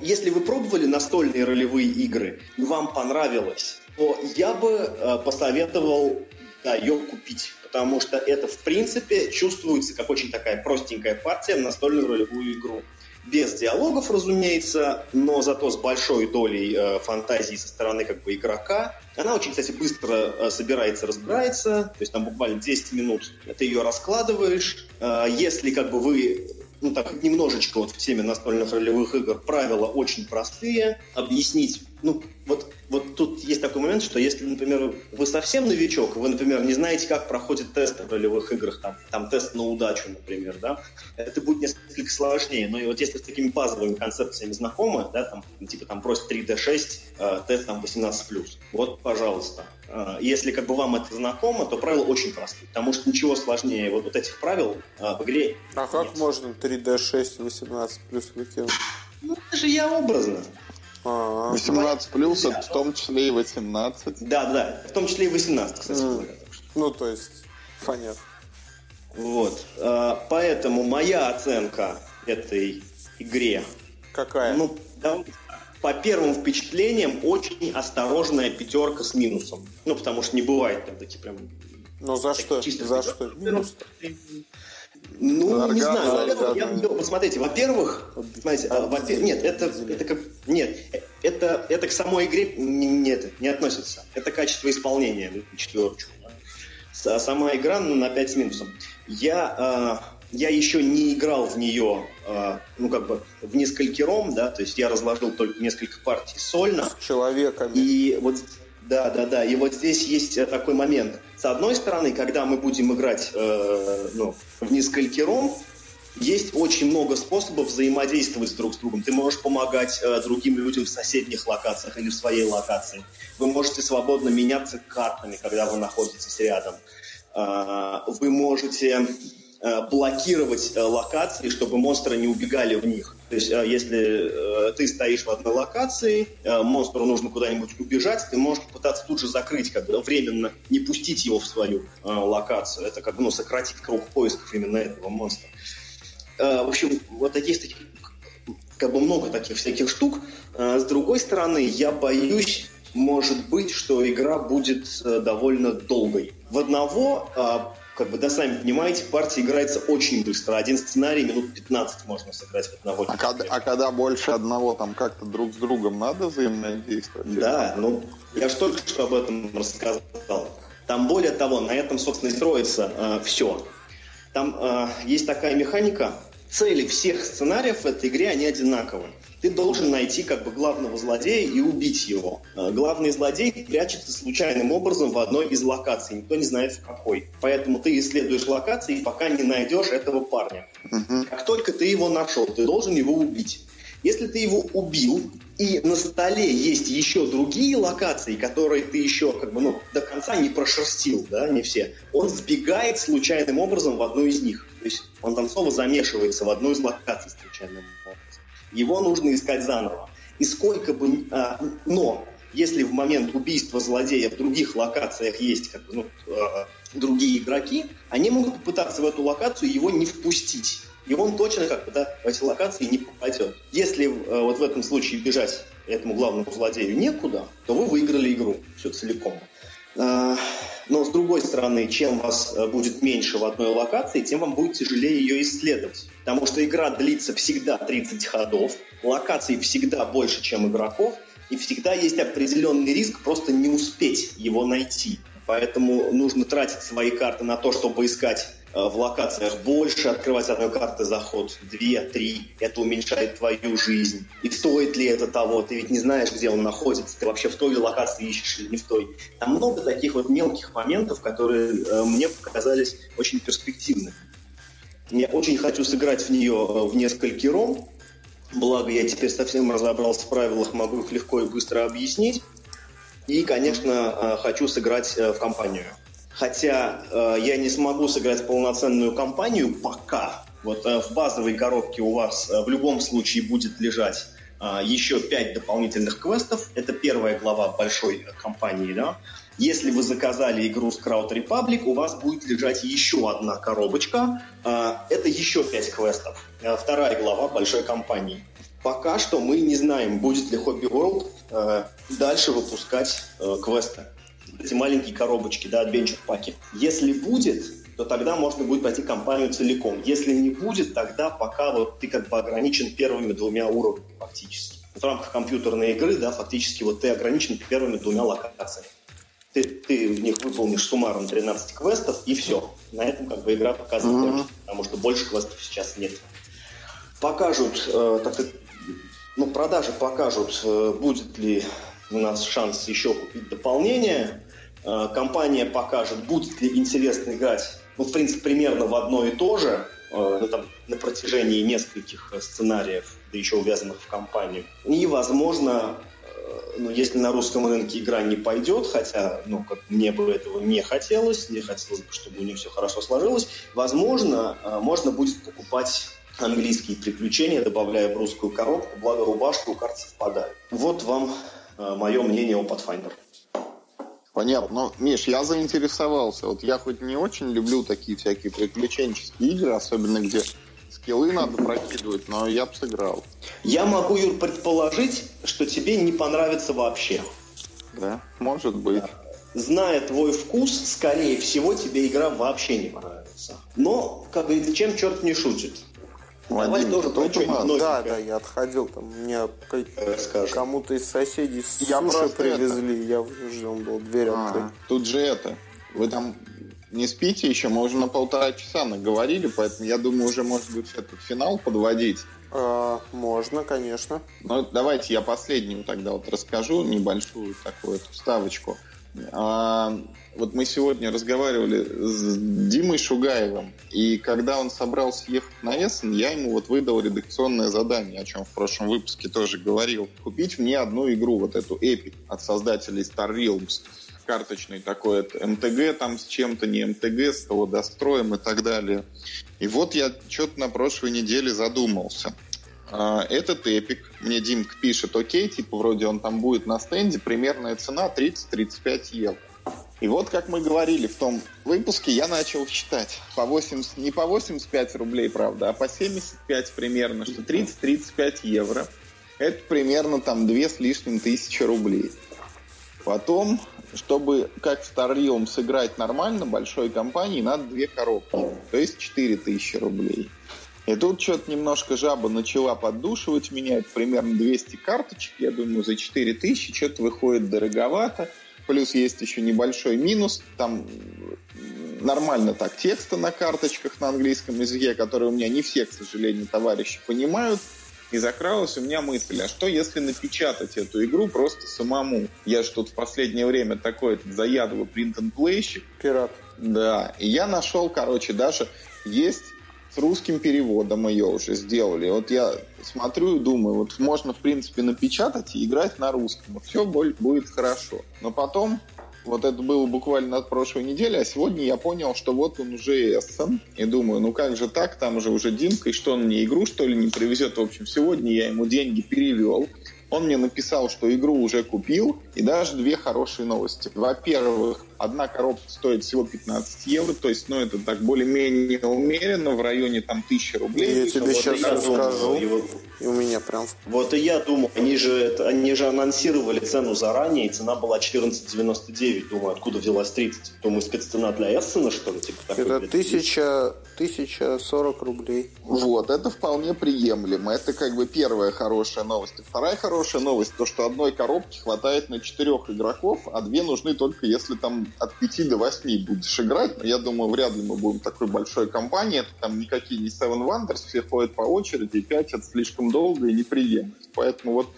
Speaker 3: если вы пробовали настольные ролевые игры и вам понравилось, то я бы посоветовал да, ее купить, потому что это, в принципе, чувствуется как очень такая простенькая партия в настольную ролевую игру без диалогов, разумеется, но зато с большой долей э, фантазии со стороны как бы игрока. Она очень, кстати, быстро э, собирается, разбирается, то есть там буквально 10 минут ты ее раскладываешь. Э, если как бы вы ну так немножечко вот в теме настольных ролевых игр правила очень простые, объяснить, ну вот вот тут есть такой момент, что если, например, вы совсем новичок, вы, например, не знаете, как проходит тест в ролевых играх, там, там тест на удачу, например, да, это будет несколько сложнее. Но и вот если с такими базовыми концепциями знакомы, да, там, типа там просит 3D6, э, тест там 18+, вот, пожалуйста. Э, если как бы вам это знакомо, то правила очень простые, потому что ничего сложнее вот, вот этих правил э, в игре
Speaker 2: А нет. как можно 3D6 18 плюс выкинуть?
Speaker 3: Ну, это же я образно.
Speaker 1: 18 плюс, это в том числе и 18.
Speaker 3: Да, да, в том числе и 18, кстати говоря.
Speaker 2: Ну, то есть, понятно.
Speaker 3: Вот. А, поэтому моя оценка этой игре...
Speaker 2: Какая?
Speaker 3: Ну, да, по первым впечатлениям, очень осторожная пятерка с минусом. Ну, потому что не бывает там такие прям...
Speaker 2: Ну, за что? За что? Минус?
Speaker 3: Ну, Оргазм, не знаю. Оргазм. Я, я, посмотрите, во-первых, смотрите, а, во нет, это, это как, нет, это, это к самой игре нет, не относится. Это качество исполнения, четверочку. Да? Сама игра ну, на 5 с минусом. Я, э, я еще не играл в нее, э, ну, как бы, в несколькером, да, то есть я разложил только несколько партий сольно.
Speaker 2: С человеками.
Speaker 3: И вот да, да, да. И вот здесь есть э, такой момент. С одной стороны, когда мы будем играть э, ну, в несколькером, есть очень много способов взаимодействовать друг с другом. Ты можешь помогать э, другим людям в соседних локациях или в своей локации. Вы можете свободно меняться картами, когда вы находитесь рядом. Э, вы можете блокировать э, локации, чтобы монстры не убегали в них. То есть, э, если ты стоишь в одной локации, монстру нужно куда-нибудь убежать, ты можешь попытаться тут же закрыть, как бы временно не пустить его в свою локацию. Это как бы ну, сократить круг поисков именно этого монстра. В общем, вот таких, таких как бы много таких всяких штук. С другой стороны, я боюсь, может быть, что игра будет довольно долгой. В одного как бы, да, сами понимаете, партия играется очень быстро. Один сценарий минут 15 можно сыграть в одного.
Speaker 1: А когда, а когда больше одного, там как-то друг с другом надо взаимодействовать?
Speaker 3: Да, ну, я же только что об этом рассказал. Там, более того, на этом, собственно, и строится э, все. Там э, есть такая механика, цели всех сценариев в этой игре, они одинаковые ты должен найти как бы главного злодея и убить его. Э, главный злодей прячется случайным образом в одной из локаций, никто не знает в какой. Поэтому ты исследуешь локации, пока не найдешь этого парня. Угу. Как только ты его нашел, ты должен его убить. Если ты его убил, и на столе есть еще другие локации, которые ты еще как бы ну, до конца не прошерстил, да, не все, он сбегает случайным образом в одну из них. То есть он там снова замешивается в одну из локаций случайным образом его нужно искать заново. И сколько бы... А, но если в момент убийства злодея в других локациях есть как бы, ну, э, другие игроки, они могут попытаться в эту локацию его не впустить. и он точно как бы да, в эти локации не попадет. Если э, вот в этом случае бежать этому главному злодею некуда, то вы выиграли игру все целиком. А, но с другой стороны, чем вас э, будет меньше в одной локации, тем вам будет тяжелее ее исследовать. Потому что игра длится всегда 30 ходов, локаций всегда больше, чем игроков, и всегда есть определенный риск просто не успеть его найти. Поэтому нужно тратить свои карты на то, чтобы искать в локациях больше, открывать одной карты заход, две, три. Это уменьшает твою жизнь. И стоит ли это того? Ты ведь не знаешь, где он находится. Ты вообще в той локации ищешь или не в той. Там много таких вот мелких моментов, которые э, мне показались очень перспективными. Я очень хочу сыграть в нее э, в несколько ром. Благо, я теперь совсем разобрался в правилах, могу их легко и быстро объяснить. И, конечно, э, хочу сыграть э, в компанию. Хотя э, я не смогу сыграть полноценную компанию пока. Вот в базовой коробке у вас в любом случае будет лежать еще пять дополнительных квестов. Это первая глава большой компании, да. Если вы заказали игру с Crowd Republic, у вас будет лежать еще одна коробочка. Это еще пять квестов. Вторая глава большой компании. Пока что мы не знаем, будет ли Hobby World э, дальше выпускать э, квесты. Эти маленькие коробочки, да, adventure паки. Если будет, то тогда можно будет пройти компанию целиком. Если не будет, тогда пока вот ты как бы ограничен первыми двумя уровнями фактически. В рамках компьютерной игры, да, фактически вот ты ограничен первыми двумя локациями. Ты, ты в них выполнишь суммарно 13 квестов, и все. На этом как бы игра показывает mm-hmm. потому что больше квестов сейчас нет. Покажут, э, так сказать, ну, продажи покажут, э, будет ли у нас шанс еще купить дополнение. Э, компания покажет, будет ли интересно играть, ну, в принципе, примерно в одно и то же, э, ну, там, на протяжении нескольких сценариев, да еще увязанных в компанию. И, возможно, ну, если на русском рынке игра не пойдет, хотя, ну, как мне бы этого не хотелось, не хотелось бы, чтобы у них все хорошо сложилось, возможно, можно будет покупать английские приключения, добавляя в русскую коробку, благо рубашка у карт совпадает. Вот вам э, мое мнение о Pathfinder.
Speaker 1: Понятно. Но, Миш, я заинтересовался. Вот я хоть не очень люблю такие всякие приключенческие игры, особенно где скиллы надо прокидывать, но я бы сыграл.
Speaker 3: Я могу, Юр, предположить, что тебе не понравится вообще.
Speaker 1: Да, может быть.
Speaker 3: Зная твой вкус, скорее всего, тебе игра вообще не понравится. Но, как говорится, чем черт не шутит.
Speaker 2: Давай тоже про что Да, да, я отходил, там мне кому-то из соседей я суши привезли, это. я вынужден был дверь а, открыть.
Speaker 1: Тут же это, вы там не спите еще, мы уже на полтора часа наговорили, поэтому я думаю, уже может быть этот финал подводить.
Speaker 2: А, можно, конечно.
Speaker 1: Ну, давайте я последнюю тогда вот расскажу, небольшую такую вставочку. А, вот мы сегодня разговаривали с Димой Шугаевым, и когда он собрался ехать на Эссен, я ему вот выдал редакционное задание, о чем в прошлом выпуске тоже говорил. Купить мне одну игру, вот эту Epic от создателей Star Realms карточный такой, это МТГ там с чем-то, не МТГ, с того достроем и так далее. И вот я что-то на прошлой неделе задумался. А, этот эпик, мне Димка пишет, окей, типа вроде он там будет на стенде, примерная цена 30-35 евро. И вот, как мы говорили в том выпуске, я начал считать по 80, не по 85 рублей, правда, а по 75 примерно, что 30-35 евро. Это примерно там 2 с лишним тысячи рублей. Потом, чтобы как в Старьем сыграть нормально большой компании, надо две коробки, то есть 4 тысячи рублей. И тут что-то немножко жаба начала поддушивать меня. Это примерно 200 карточек. Я думаю, за 4000 что-то выходит дороговато. Плюс есть еще небольшой минус. Там нормально так текста на карточках на английском языке, которые у меня не все, к сожалению, товарищи понимают. И закралась у меня мысль, а что если напечатать эту игру просто самому? Я же тут в последнее время такой этот заядлый принт-н-плейщик.
Speaker 2: Пират.
Speaker 1: Да, и я нашел, короче, даже есть русским переводом ее уже сделали. Вот я смотрю и думаю, вот можно, в принципе, напечатать и играть на русском. Все будет хорошо. Но потом, вот это было буквально от прошлой недели, а сегодня я понял, что вот он уже Эссен. И думаю, ну как же так, там же уже Димка, и что он мне игру, что ли, не привезет? В общем, сегодня я ему деньги перевел. Он мне написал, что игру уже купил, и даже две хорошие новости. Во-первых, одна коробка стоит всего 15 евро, то есть, ну, это так более-менее умеренно, в районе там 1000 рублей.
Speaker 2: Я тебе
Speaker 3: вот
Speaker 2: сейчас
Speaker 3: я думаю,
Speaker 2: расскажу.
Speaker 3: его-
Speaker 2: И у меня прям...
Speaker 3: Вот и я думаю, они же, это- они же анонсировали цену заранее, и цена была 14,99. Думаю, откуда взялась 30? Думаю, спеццена для Эссена, что ли? Типа, такой,
Speaker 2: Это
Speaker 3: блядь,
Speaker 2: тысяча, тысяча сорок рублей.
Speaker 1: Вот, это вполне приемлемо. Это как бы первая хорошая новость. И вторая хорошая новость, то, что одной коробки хватает на четырех игроков, а две нужны только если там от 5 до 8 будешь играть. Но я думаю, вряд ли мы будем такой большой компанией. Это там никакие не Seven Wonders, все ходят по очереди, и 5 это слишком долго и неприемлемо. Поэтому вот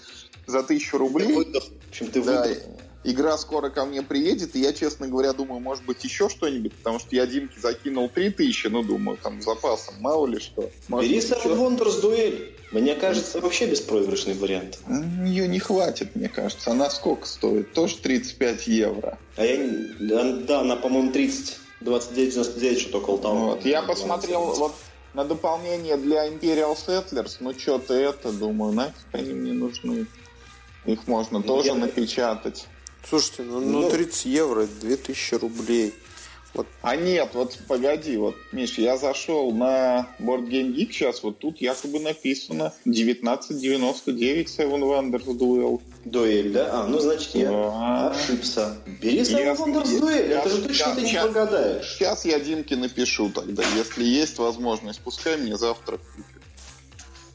Speaker 1: за тысячу
Speaker 3: Ты
Speaker 1: рублей...
Speaker 3: выдох. В общем, ты
Speaker 1: Да,
Speaker 3: выдох.
Speaker 1: игра скоро ко мне приедет, и я, честно говоря, думаю, может быть, еще что-нибудь, потому что я Димке закинул 3000, ну, думаю, там, с запасом, мало ли что. Может
Speaker 3: Бери Seven Wonders дуэль. Мне кажется, вообще беспроигрышный вариант.
Speaker 1: Ее не хватит, мне кажется. Она сколько стоит? Тоже 35 евро.
Speaker 3: А я. Да, да, она, по-моему, 30. 29,99, что-то около того.
Speaker 1: Вот. Я посмотрел вот на дополнение для Imperial Settlers, ну, что-то это, думаю, нафиг они мне нужны. Их можно тоже
Speaker 3: я-
Speaker 1: напечатать.
Speaker 2: Слушайте, ну, ну
Speaker 3: Ну.
Speaker 2: 30 евро, это 2000 рублей. Вот
Speaker 1: А нет, вот погоди, вот, Миш, я зашел на Board Game Geek сейчас, вот тут якобы написано 1999 Seven Wonders Duel.
Speaker 3: Дуэль, да? А, ну, значит, я
Speaker 1: Да.
Speaker 3: ошибся. Бери Seven Wonders
Speaker 1: я-
Speaker 3: Это же точно ты не прогадаешь.
Speaker 1: Сейчас я Димке напишу тогда, если есть возможность, пускай мне завтра купит.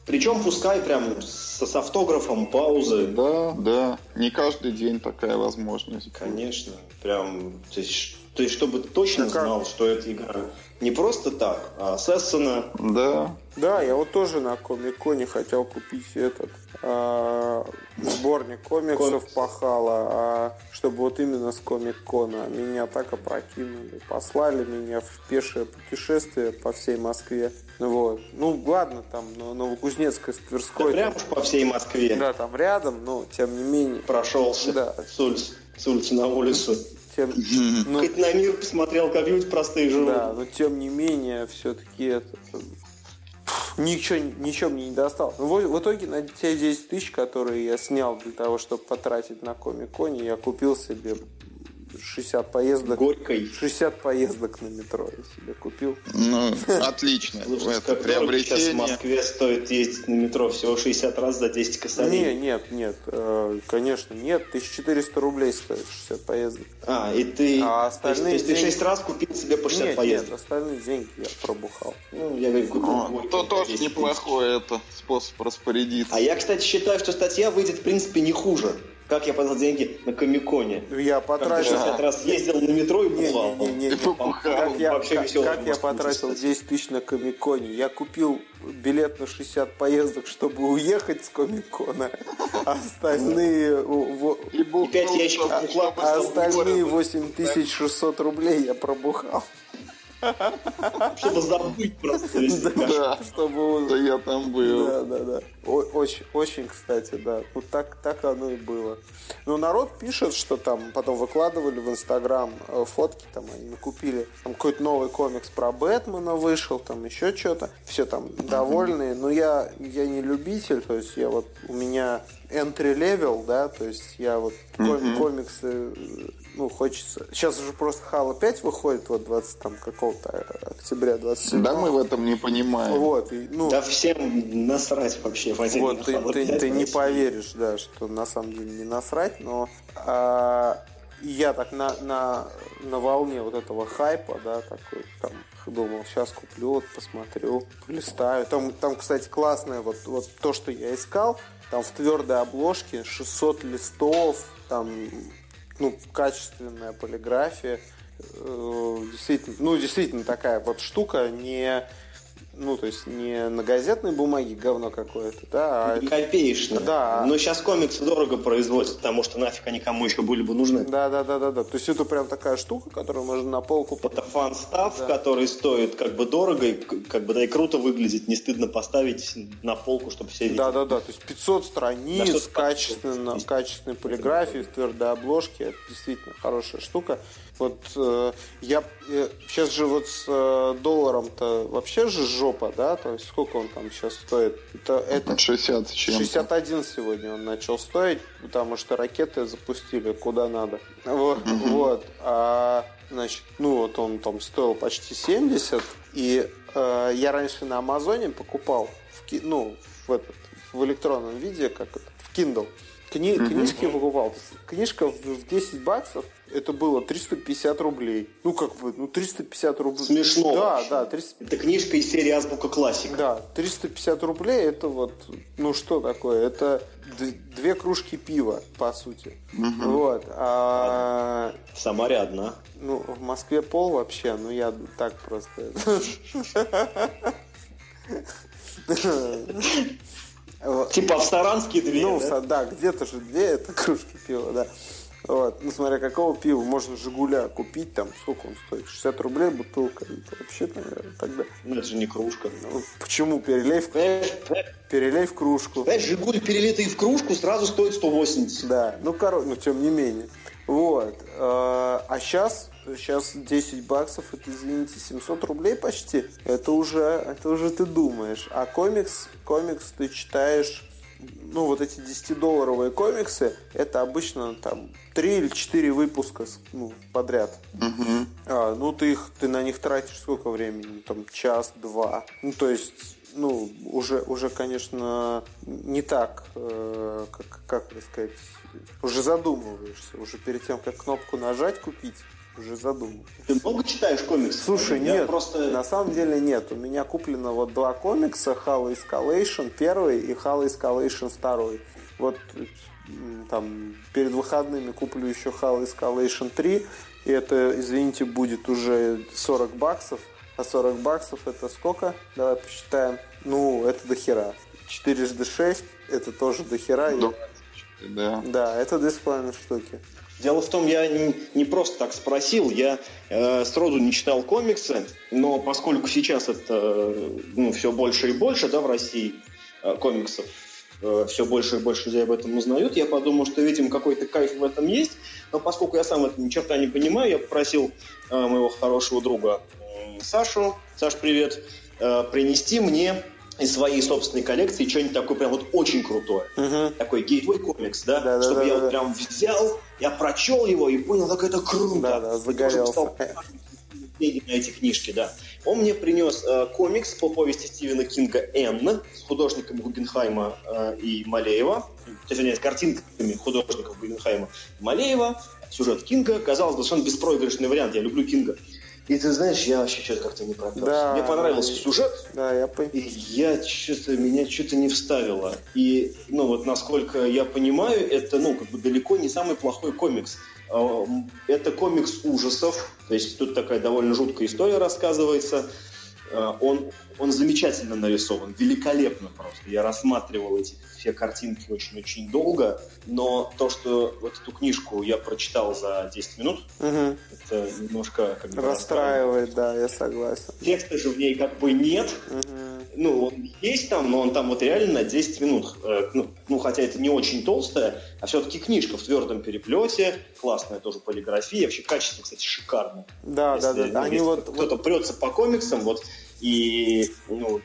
Speaker 3: Причем пускай прям с, с автографом, паузы.
Speaker 1: Да, да, не каждый день такая возможность.
Speaker 3: Конечно. Прям, то есть, то есть чтобы ты точно
Speaker 2: А как?
Speaker 3: знал, что эта игра не просто так, а Сессона.
Speaker 1: Да,
Speaker 2: Да, я вот тоже на Комик-Коне хотел купить этот а, сборник комиксов
Speaker 3: Комикс.
Speaker 2: пахала, а чтобы вот именно с Комик-Кона меня так опрокинули, послали меня в пешее путешествие по всей Москве. Вот. Ну, ладно, там но Новокузнецкая с
Speaker 3: Да
Speaker 2: Тверской.
Speaker 3: прям
Speaker 2: там-
Speaker 3: уж по всей Москве
Speaker 2: да, там рядом, но тем не менее.
Speaker 3: прошелся
Speaker 2: Да.
Speaker 3: с, улицы, с улицы на улицу.
Speaker 2: Тем, ну,
Speaker 3: Хоть на мир посмотрел, как люди простые живут.
Speaker 2: Да, но тем не менее, все-таки это... Ничего, ничего мне не достал. Ну, в, в итоге на те 10 тысяч, которые я снял для того, чтобы потратить на Комик-Коне, я купил себе 60 поездок.
Speaker 3: Горькой.
Speaker 2: 60 поездок на метро я себе купил.
Speaker 1: ну, отлично. Это
Speaker 3: как дорого сейчас в
Speaker 1: приобретение.
Speaker 3: Москве стоит ездить на метро всего 60 раз за 10
Speaker 2: Не,
Speaker 3: косарей.
Speaker 2: нет, нет, э, конечно, нет. 1400 рублей стоит 60 поездок.
Speaker 3: А, и ты...
Speaker 2: А остальные
Speaker 3: то есть ты
Speaker 2: деньги-
Speaker 3: 6 раз купил себе по 60
Speaker 2: Нет,
Speaker 3: поездок?
Speaker 2: нет, остальные деньги я пробухал.
Speaker 3: Ну, я говорю, купил Горький
Speaker 1: то тоже
Speaker 3: 10 тысяч.
Speaker 1: неплохой это способ распорядиться.
Speaker 3: А я, кстати, считаю, что статья выйдет, в принципе, не хуже. Как я потратил деньги на Комиконе.
Speaker 2: Я
Speaker 3: Как
Speaker 2: потратил...
Speaker 3: 60 раз ездил на метро и бывал.
Speaker 2: не, не, не. Как я,
Speaker 3: Вообще
Speaker 2: как- как я потратил
Speaker 3: кстати.
Speaker 2: 10 тысяч на Комиконе? Я купил билет на 60 поездок, чтобы уехать с Комикона, а остальные,
Speaker 1: И, бухнул,
Speaker 3: пять ящиков
Speaker 1: чтобы-
Speaker 3: бухла
Speaker 2: остальные
Speaker 1: город.
Speaker 2: 8600 рублей я пробухал.
Speaker 3: Чтобы забыть просто весь.
Speaker 1: Да,
Speaker 2: Чтобы...
Speaker 1: я там был.
Speaker 2: Да, да, да. Очень, очень, кстати, да. Вот так, так оно и было. Но народ пишет, что там потом выкладывали в Инстаграм э, фотки, там они накупили, там какой-то новый комикс про Бэтмена вышел, там еще что-то. Все там довольные. Но я, я не любитель, то есть я вот, у меня entry level, да, то есть я вот ком- комиксы, э, ну, хочется. Сейчас уже просто Хала 5 выходит, вот 20 там какого-то э, октября 27
Speaker 1: Да мы в этом не понимаем.
Speaker 2: Вот, и, ну,
Speaker 3: Да всем насрать вообще
Speaker 2: вот, ты,
Speaker 3: Halo
Speaker 2: ты-
Speaker 3: 5
Speaker 2: ты не поверишь, да, что на самом деле не насрать, но а, я так на, на, на волне вот этого хайпа, да, такой, там, думал, сейчас куплю, вот, посмотрю, полистаю. Там, там, кстати, классное, вот, вот то, что я искал, там в твердой обложке 600 листов, там, ну, качественная полиграфия, Э, действительно, ну, действительно такая вот штука, не, ну, то есть не на газетной бумаге говно какое-то, да, а
Speaker 3: Не Копеечно.
Speaker 2: Да.
Speaker 3: Но сейчас комиксы дорого производят, потому что нафиг они кому еще были бы нужны.
Speaker 2: Да, да, да, да, да. То есть это прям такая штука, которую можно на полку
Speaker 3: Это фан-став,
Speaker 2: Да.
Speaker 3: который стоит как бы дорого, и как бы да и круто выглядит, не стыдно поставить на полку, чтобы все видели.
Speaker 2: Да, да, да. То есть 500
Speaker 3: На
Speaker 2: страниц, качественно, качественной полиграфии, в твердой обложке. Это действительно хорошая штука. Вот э, я э, сейчас же вот с э, долларом-то вообще же жопа, да? То есть сколько он там сейчас стоит? Это, это
Speaker 1: 60 чем
Speaker 2: 61 сегодня он начал стоить, потому что ракеты запустили куда надо. Вот, угу. вот. А значит, ну вот он там стоил почти 70, и э, я раньше на Амазоне покупал в, ну, в, этот, в электронном виде, как это, в Kindle. Кни, mm-hmm. Книжки покупал. Книжка в 10 баксов это было 350 рублей. Ну, как бы, ну, 350 рублей.
Speaker 3: Смешно.
Speaker 2: Да, да. 300...
Speaker 3: Это книжка из серии Азбука Классик.
Speaker 2: Да, 350 рублей это вот, ну, что такое? Это две кружки пива, по сути. Угу. Вот. А...
Speaker 3: В Самаре одна.
Speaker 2: Ну, в Москве пол вообще, ну, я так просто...
Speaker 3: Типа в Саранске две,
Speaker 2: Ну, да, где-то же две это кружки пива, да. Вот. Ну, смотря какого пива, можно Жигуля купить, там, сколько он стоит? 60 рублей бутылка. Это вообще, наверное, тогда...
Speaker 3: Ну, это же не кружка.
Speaker 2: Ну, почему? Перелей в, перелей в кружку.
Speaker 3: Знаешь, Жигуль, перелитый в кружку, сразу стоит 180.
Speaker 2: Да, ну, короче, ну, тем не менее. Вот. А, а сейчас, сейчас 10 баксов, это, извините, 700 рублей почти. Это уже, это уже ты думаешь. А комикс, комикс ты читаешь ну, вот эти 10-долларовые комиксы, это обычно там 3 или 4 выпуска ну, подряд. Угу. А, ну, ты, их, ты на них тратишь сколько времени? Там час-два. Ну, то есть ну, уже, уже, конечно, не так, э, как, как сказать, уже задумываешься, уже перед тем, как кнопку нажать, купить, уже задумываешься.
Speaker 3: Ты много читаешь комиксы?
Speaker 2: Слушай, Я нет, просто... на самом деле нет. У меня куплено вот два комикса, Halo Escalation первый и Halo Escalation второй. Вот там перед выходными куплю еще Halo Escalation 3, и это, извините, будет уже 40 баксов. А 40 баксов это сколько? Давай посчитаем. Ну, это до хера. 4 жды 6, это тоже до хера. Да, да. да это 2,5 штуки.
Speaker 3: Дело в том, я не, не просто так спросил, я э, сроду не читал комиксы, но поскольку сейчас это ну, все больше и больше да, в России э, комиксов, э, все больше и больше людей об этом узнают, я подумал, что, видимо, какой-то кайф в этом есть, но поскольку я сам это ни черта не понимаю, я попросил э, моего хорошего друга э, Сашу, Саш, привет, э, принести мне из своей собственной коллекции что-нибудь такое прям вот очень крутое. Uh-huh. Такой гейтвей комикс, да? да Чтобы да, я да, вот прям взял, я прочел его и понял, как это круто.
Speaker 2: Да, да, загорелся.
Speaker 3: на эти книжки, да. Он мне принес э, комикс по повести Стивена Кинга «Н» с художниками Гугенхайма э, и Малеева, то есть, нет, с картинками художников Гугенхайма и Малеева, сюжет Кинга. Казалось бы, совершенно беспроигрышный вариант, я люблю Кинга. И ты знаешь, я вообще что-то как-то не проперся. Да, Мне понравился сюжет.
Speaker 2: Да, я.
Speaker 3: И я что-то, меня что-то не вставило. И, ну, вот насколько я понимаю, это, ну, как бы далеко не самый плохой комикс. А, это комикс ужасов. То есть тут такая довольно жуткая история рассказывается. А, он, он замечательно нарисован, великолепно просто. Я рассматривал эти все картинки очень-очень долго, но то, что вот эту книжку я прочитал за 10 минут, угу. это немножко как бы
Speaker 2: расстраивает, да, я согласен.
Speaker 3: Текста же в ней как бы нет. Угу. Ну, он есть там, но он там вот реально на 10 минут. Э, ну, ну, хотя это не очень толстая, а все-таки книжка в твердом переплете, классная тоже полиграфия, вообще качество, кстати, шикарное.
Speaker 2: Да, Если, да, да.
Speaker 3: Ну, Они вот кто-то прется по комиксам, вот и ну,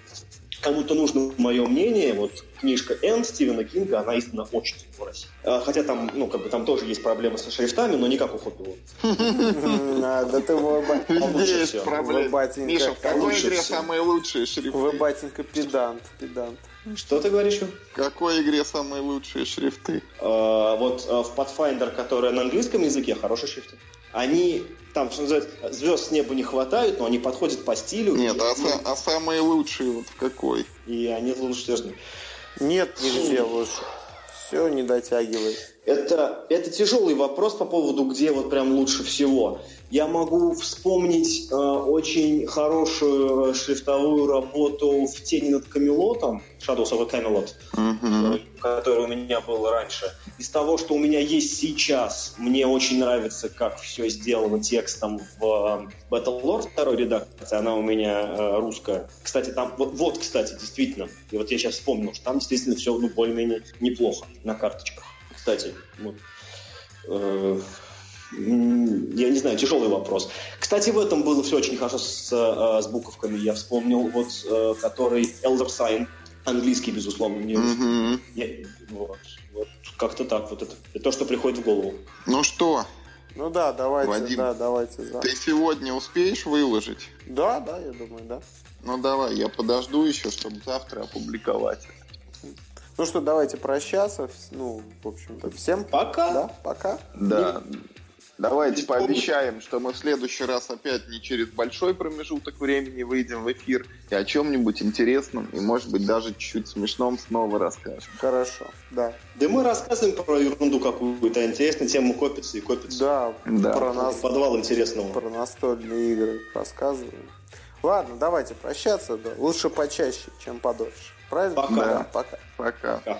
Speaker 3: кому-то нужно мое мнение, вот книжка Энн Стивена Кинга, она истинно очень в России. А, хотя там, ну, как бы там тоже есть проблемы со шрифтами, но не как у Хоббила.
Speaker 2: Да ты
Speaker 1: есть проблемы. Миша, в какой игре самые лучшие шрифты?
Speaker 2: Вы, батенька, педант, педант.
Speaker 3: Что ты говоришь?
Speaker 1: В какой игре самые лучшие шрифты?
Speaker 3: А, вот а, в Pathfinder, которая на английском языке, хорошие шрифты. Они там, что называется, звезд с неба не хватают, но они подходят по стилю.
Speaker 1: Нет, а, са- а самые лучшие вот в какой?
Speaker 3: И они лучше
Speaker 2: Нет, нигде лучше. Все не дотягивает.
Speaker 3: Это, это тяжелый вопрос по поводу, где вот прям лучше всего. Я могу вспомнить э, очень хорошую шрифтовую работу в «Тени над Камелотом», «Shadows of a Camelot», mm-hmm. э, которая у меня была раньше. Из того, что у меня есть сейчас, мне очень нравится, как все сделано текстом в э, Battlelord второй редакции, она у меня э, русская. Кстати, там, вот, вот, кстати, действительно, и вот я сейчас вспомнил, что там действительно все ну, более-менее неплохо на карточках. Кстати, вот. Э, я не знаю, тяжелый вопрос. Кстати, в этом было все очень хорошо с, э, с буковками. Я вспомнил, вот, э, который Elder Sign, английский, безусловно, не
Speaker 1: Мгм.
Speaker 3: я- вот, вот как-то так. Вот это, это то, что приходит в голову.
Speaker 1: Ну что,
Speaker 2: Ну да, давайте,
Speaker 1: Вадим,
Speaker 2: да, давайте за.
Speaker 1: ты сегодня успеешь выложить?
Speaker 2: Да, да, я думаю, да.
Speaker 1: Ну давай, я подожду еще, чтобы завтра опубликовать.
Speaker 2: Ну что, давайте прощаться. Ну, в общем-то, всем
Speaker 3: Пока.
Speaker 2: да, пока.
Speaker 1: Да. Давайте
Speaker 3: Не
Speaker 1: пообещаем, что мы в следующий раз опять не через большой промежуток времени выйдем в эфир и о чем-нибудь интересном и, может быть, даже чуть-чуть смешном снова расскажем.
Speaker 2: Хорошо, да.
Speaker 3: Да мы рассказываем про ерунду какую-то. Интересная тема копится и копится.
Speaker 2: Да,
Speaker 1: Да.
Speaker 2: про нас,
Speaker 3: Подвал интересного.
Speaker 2: про настольные игры рассказываем. Ладно, давайте прощаться. Да. Лучше почаще, чем подольше. Правильно?
Speaker 3: Пока.
Speaker 2: Да, пока.
Speaker 1: Пока.
Speaker 3: Пока.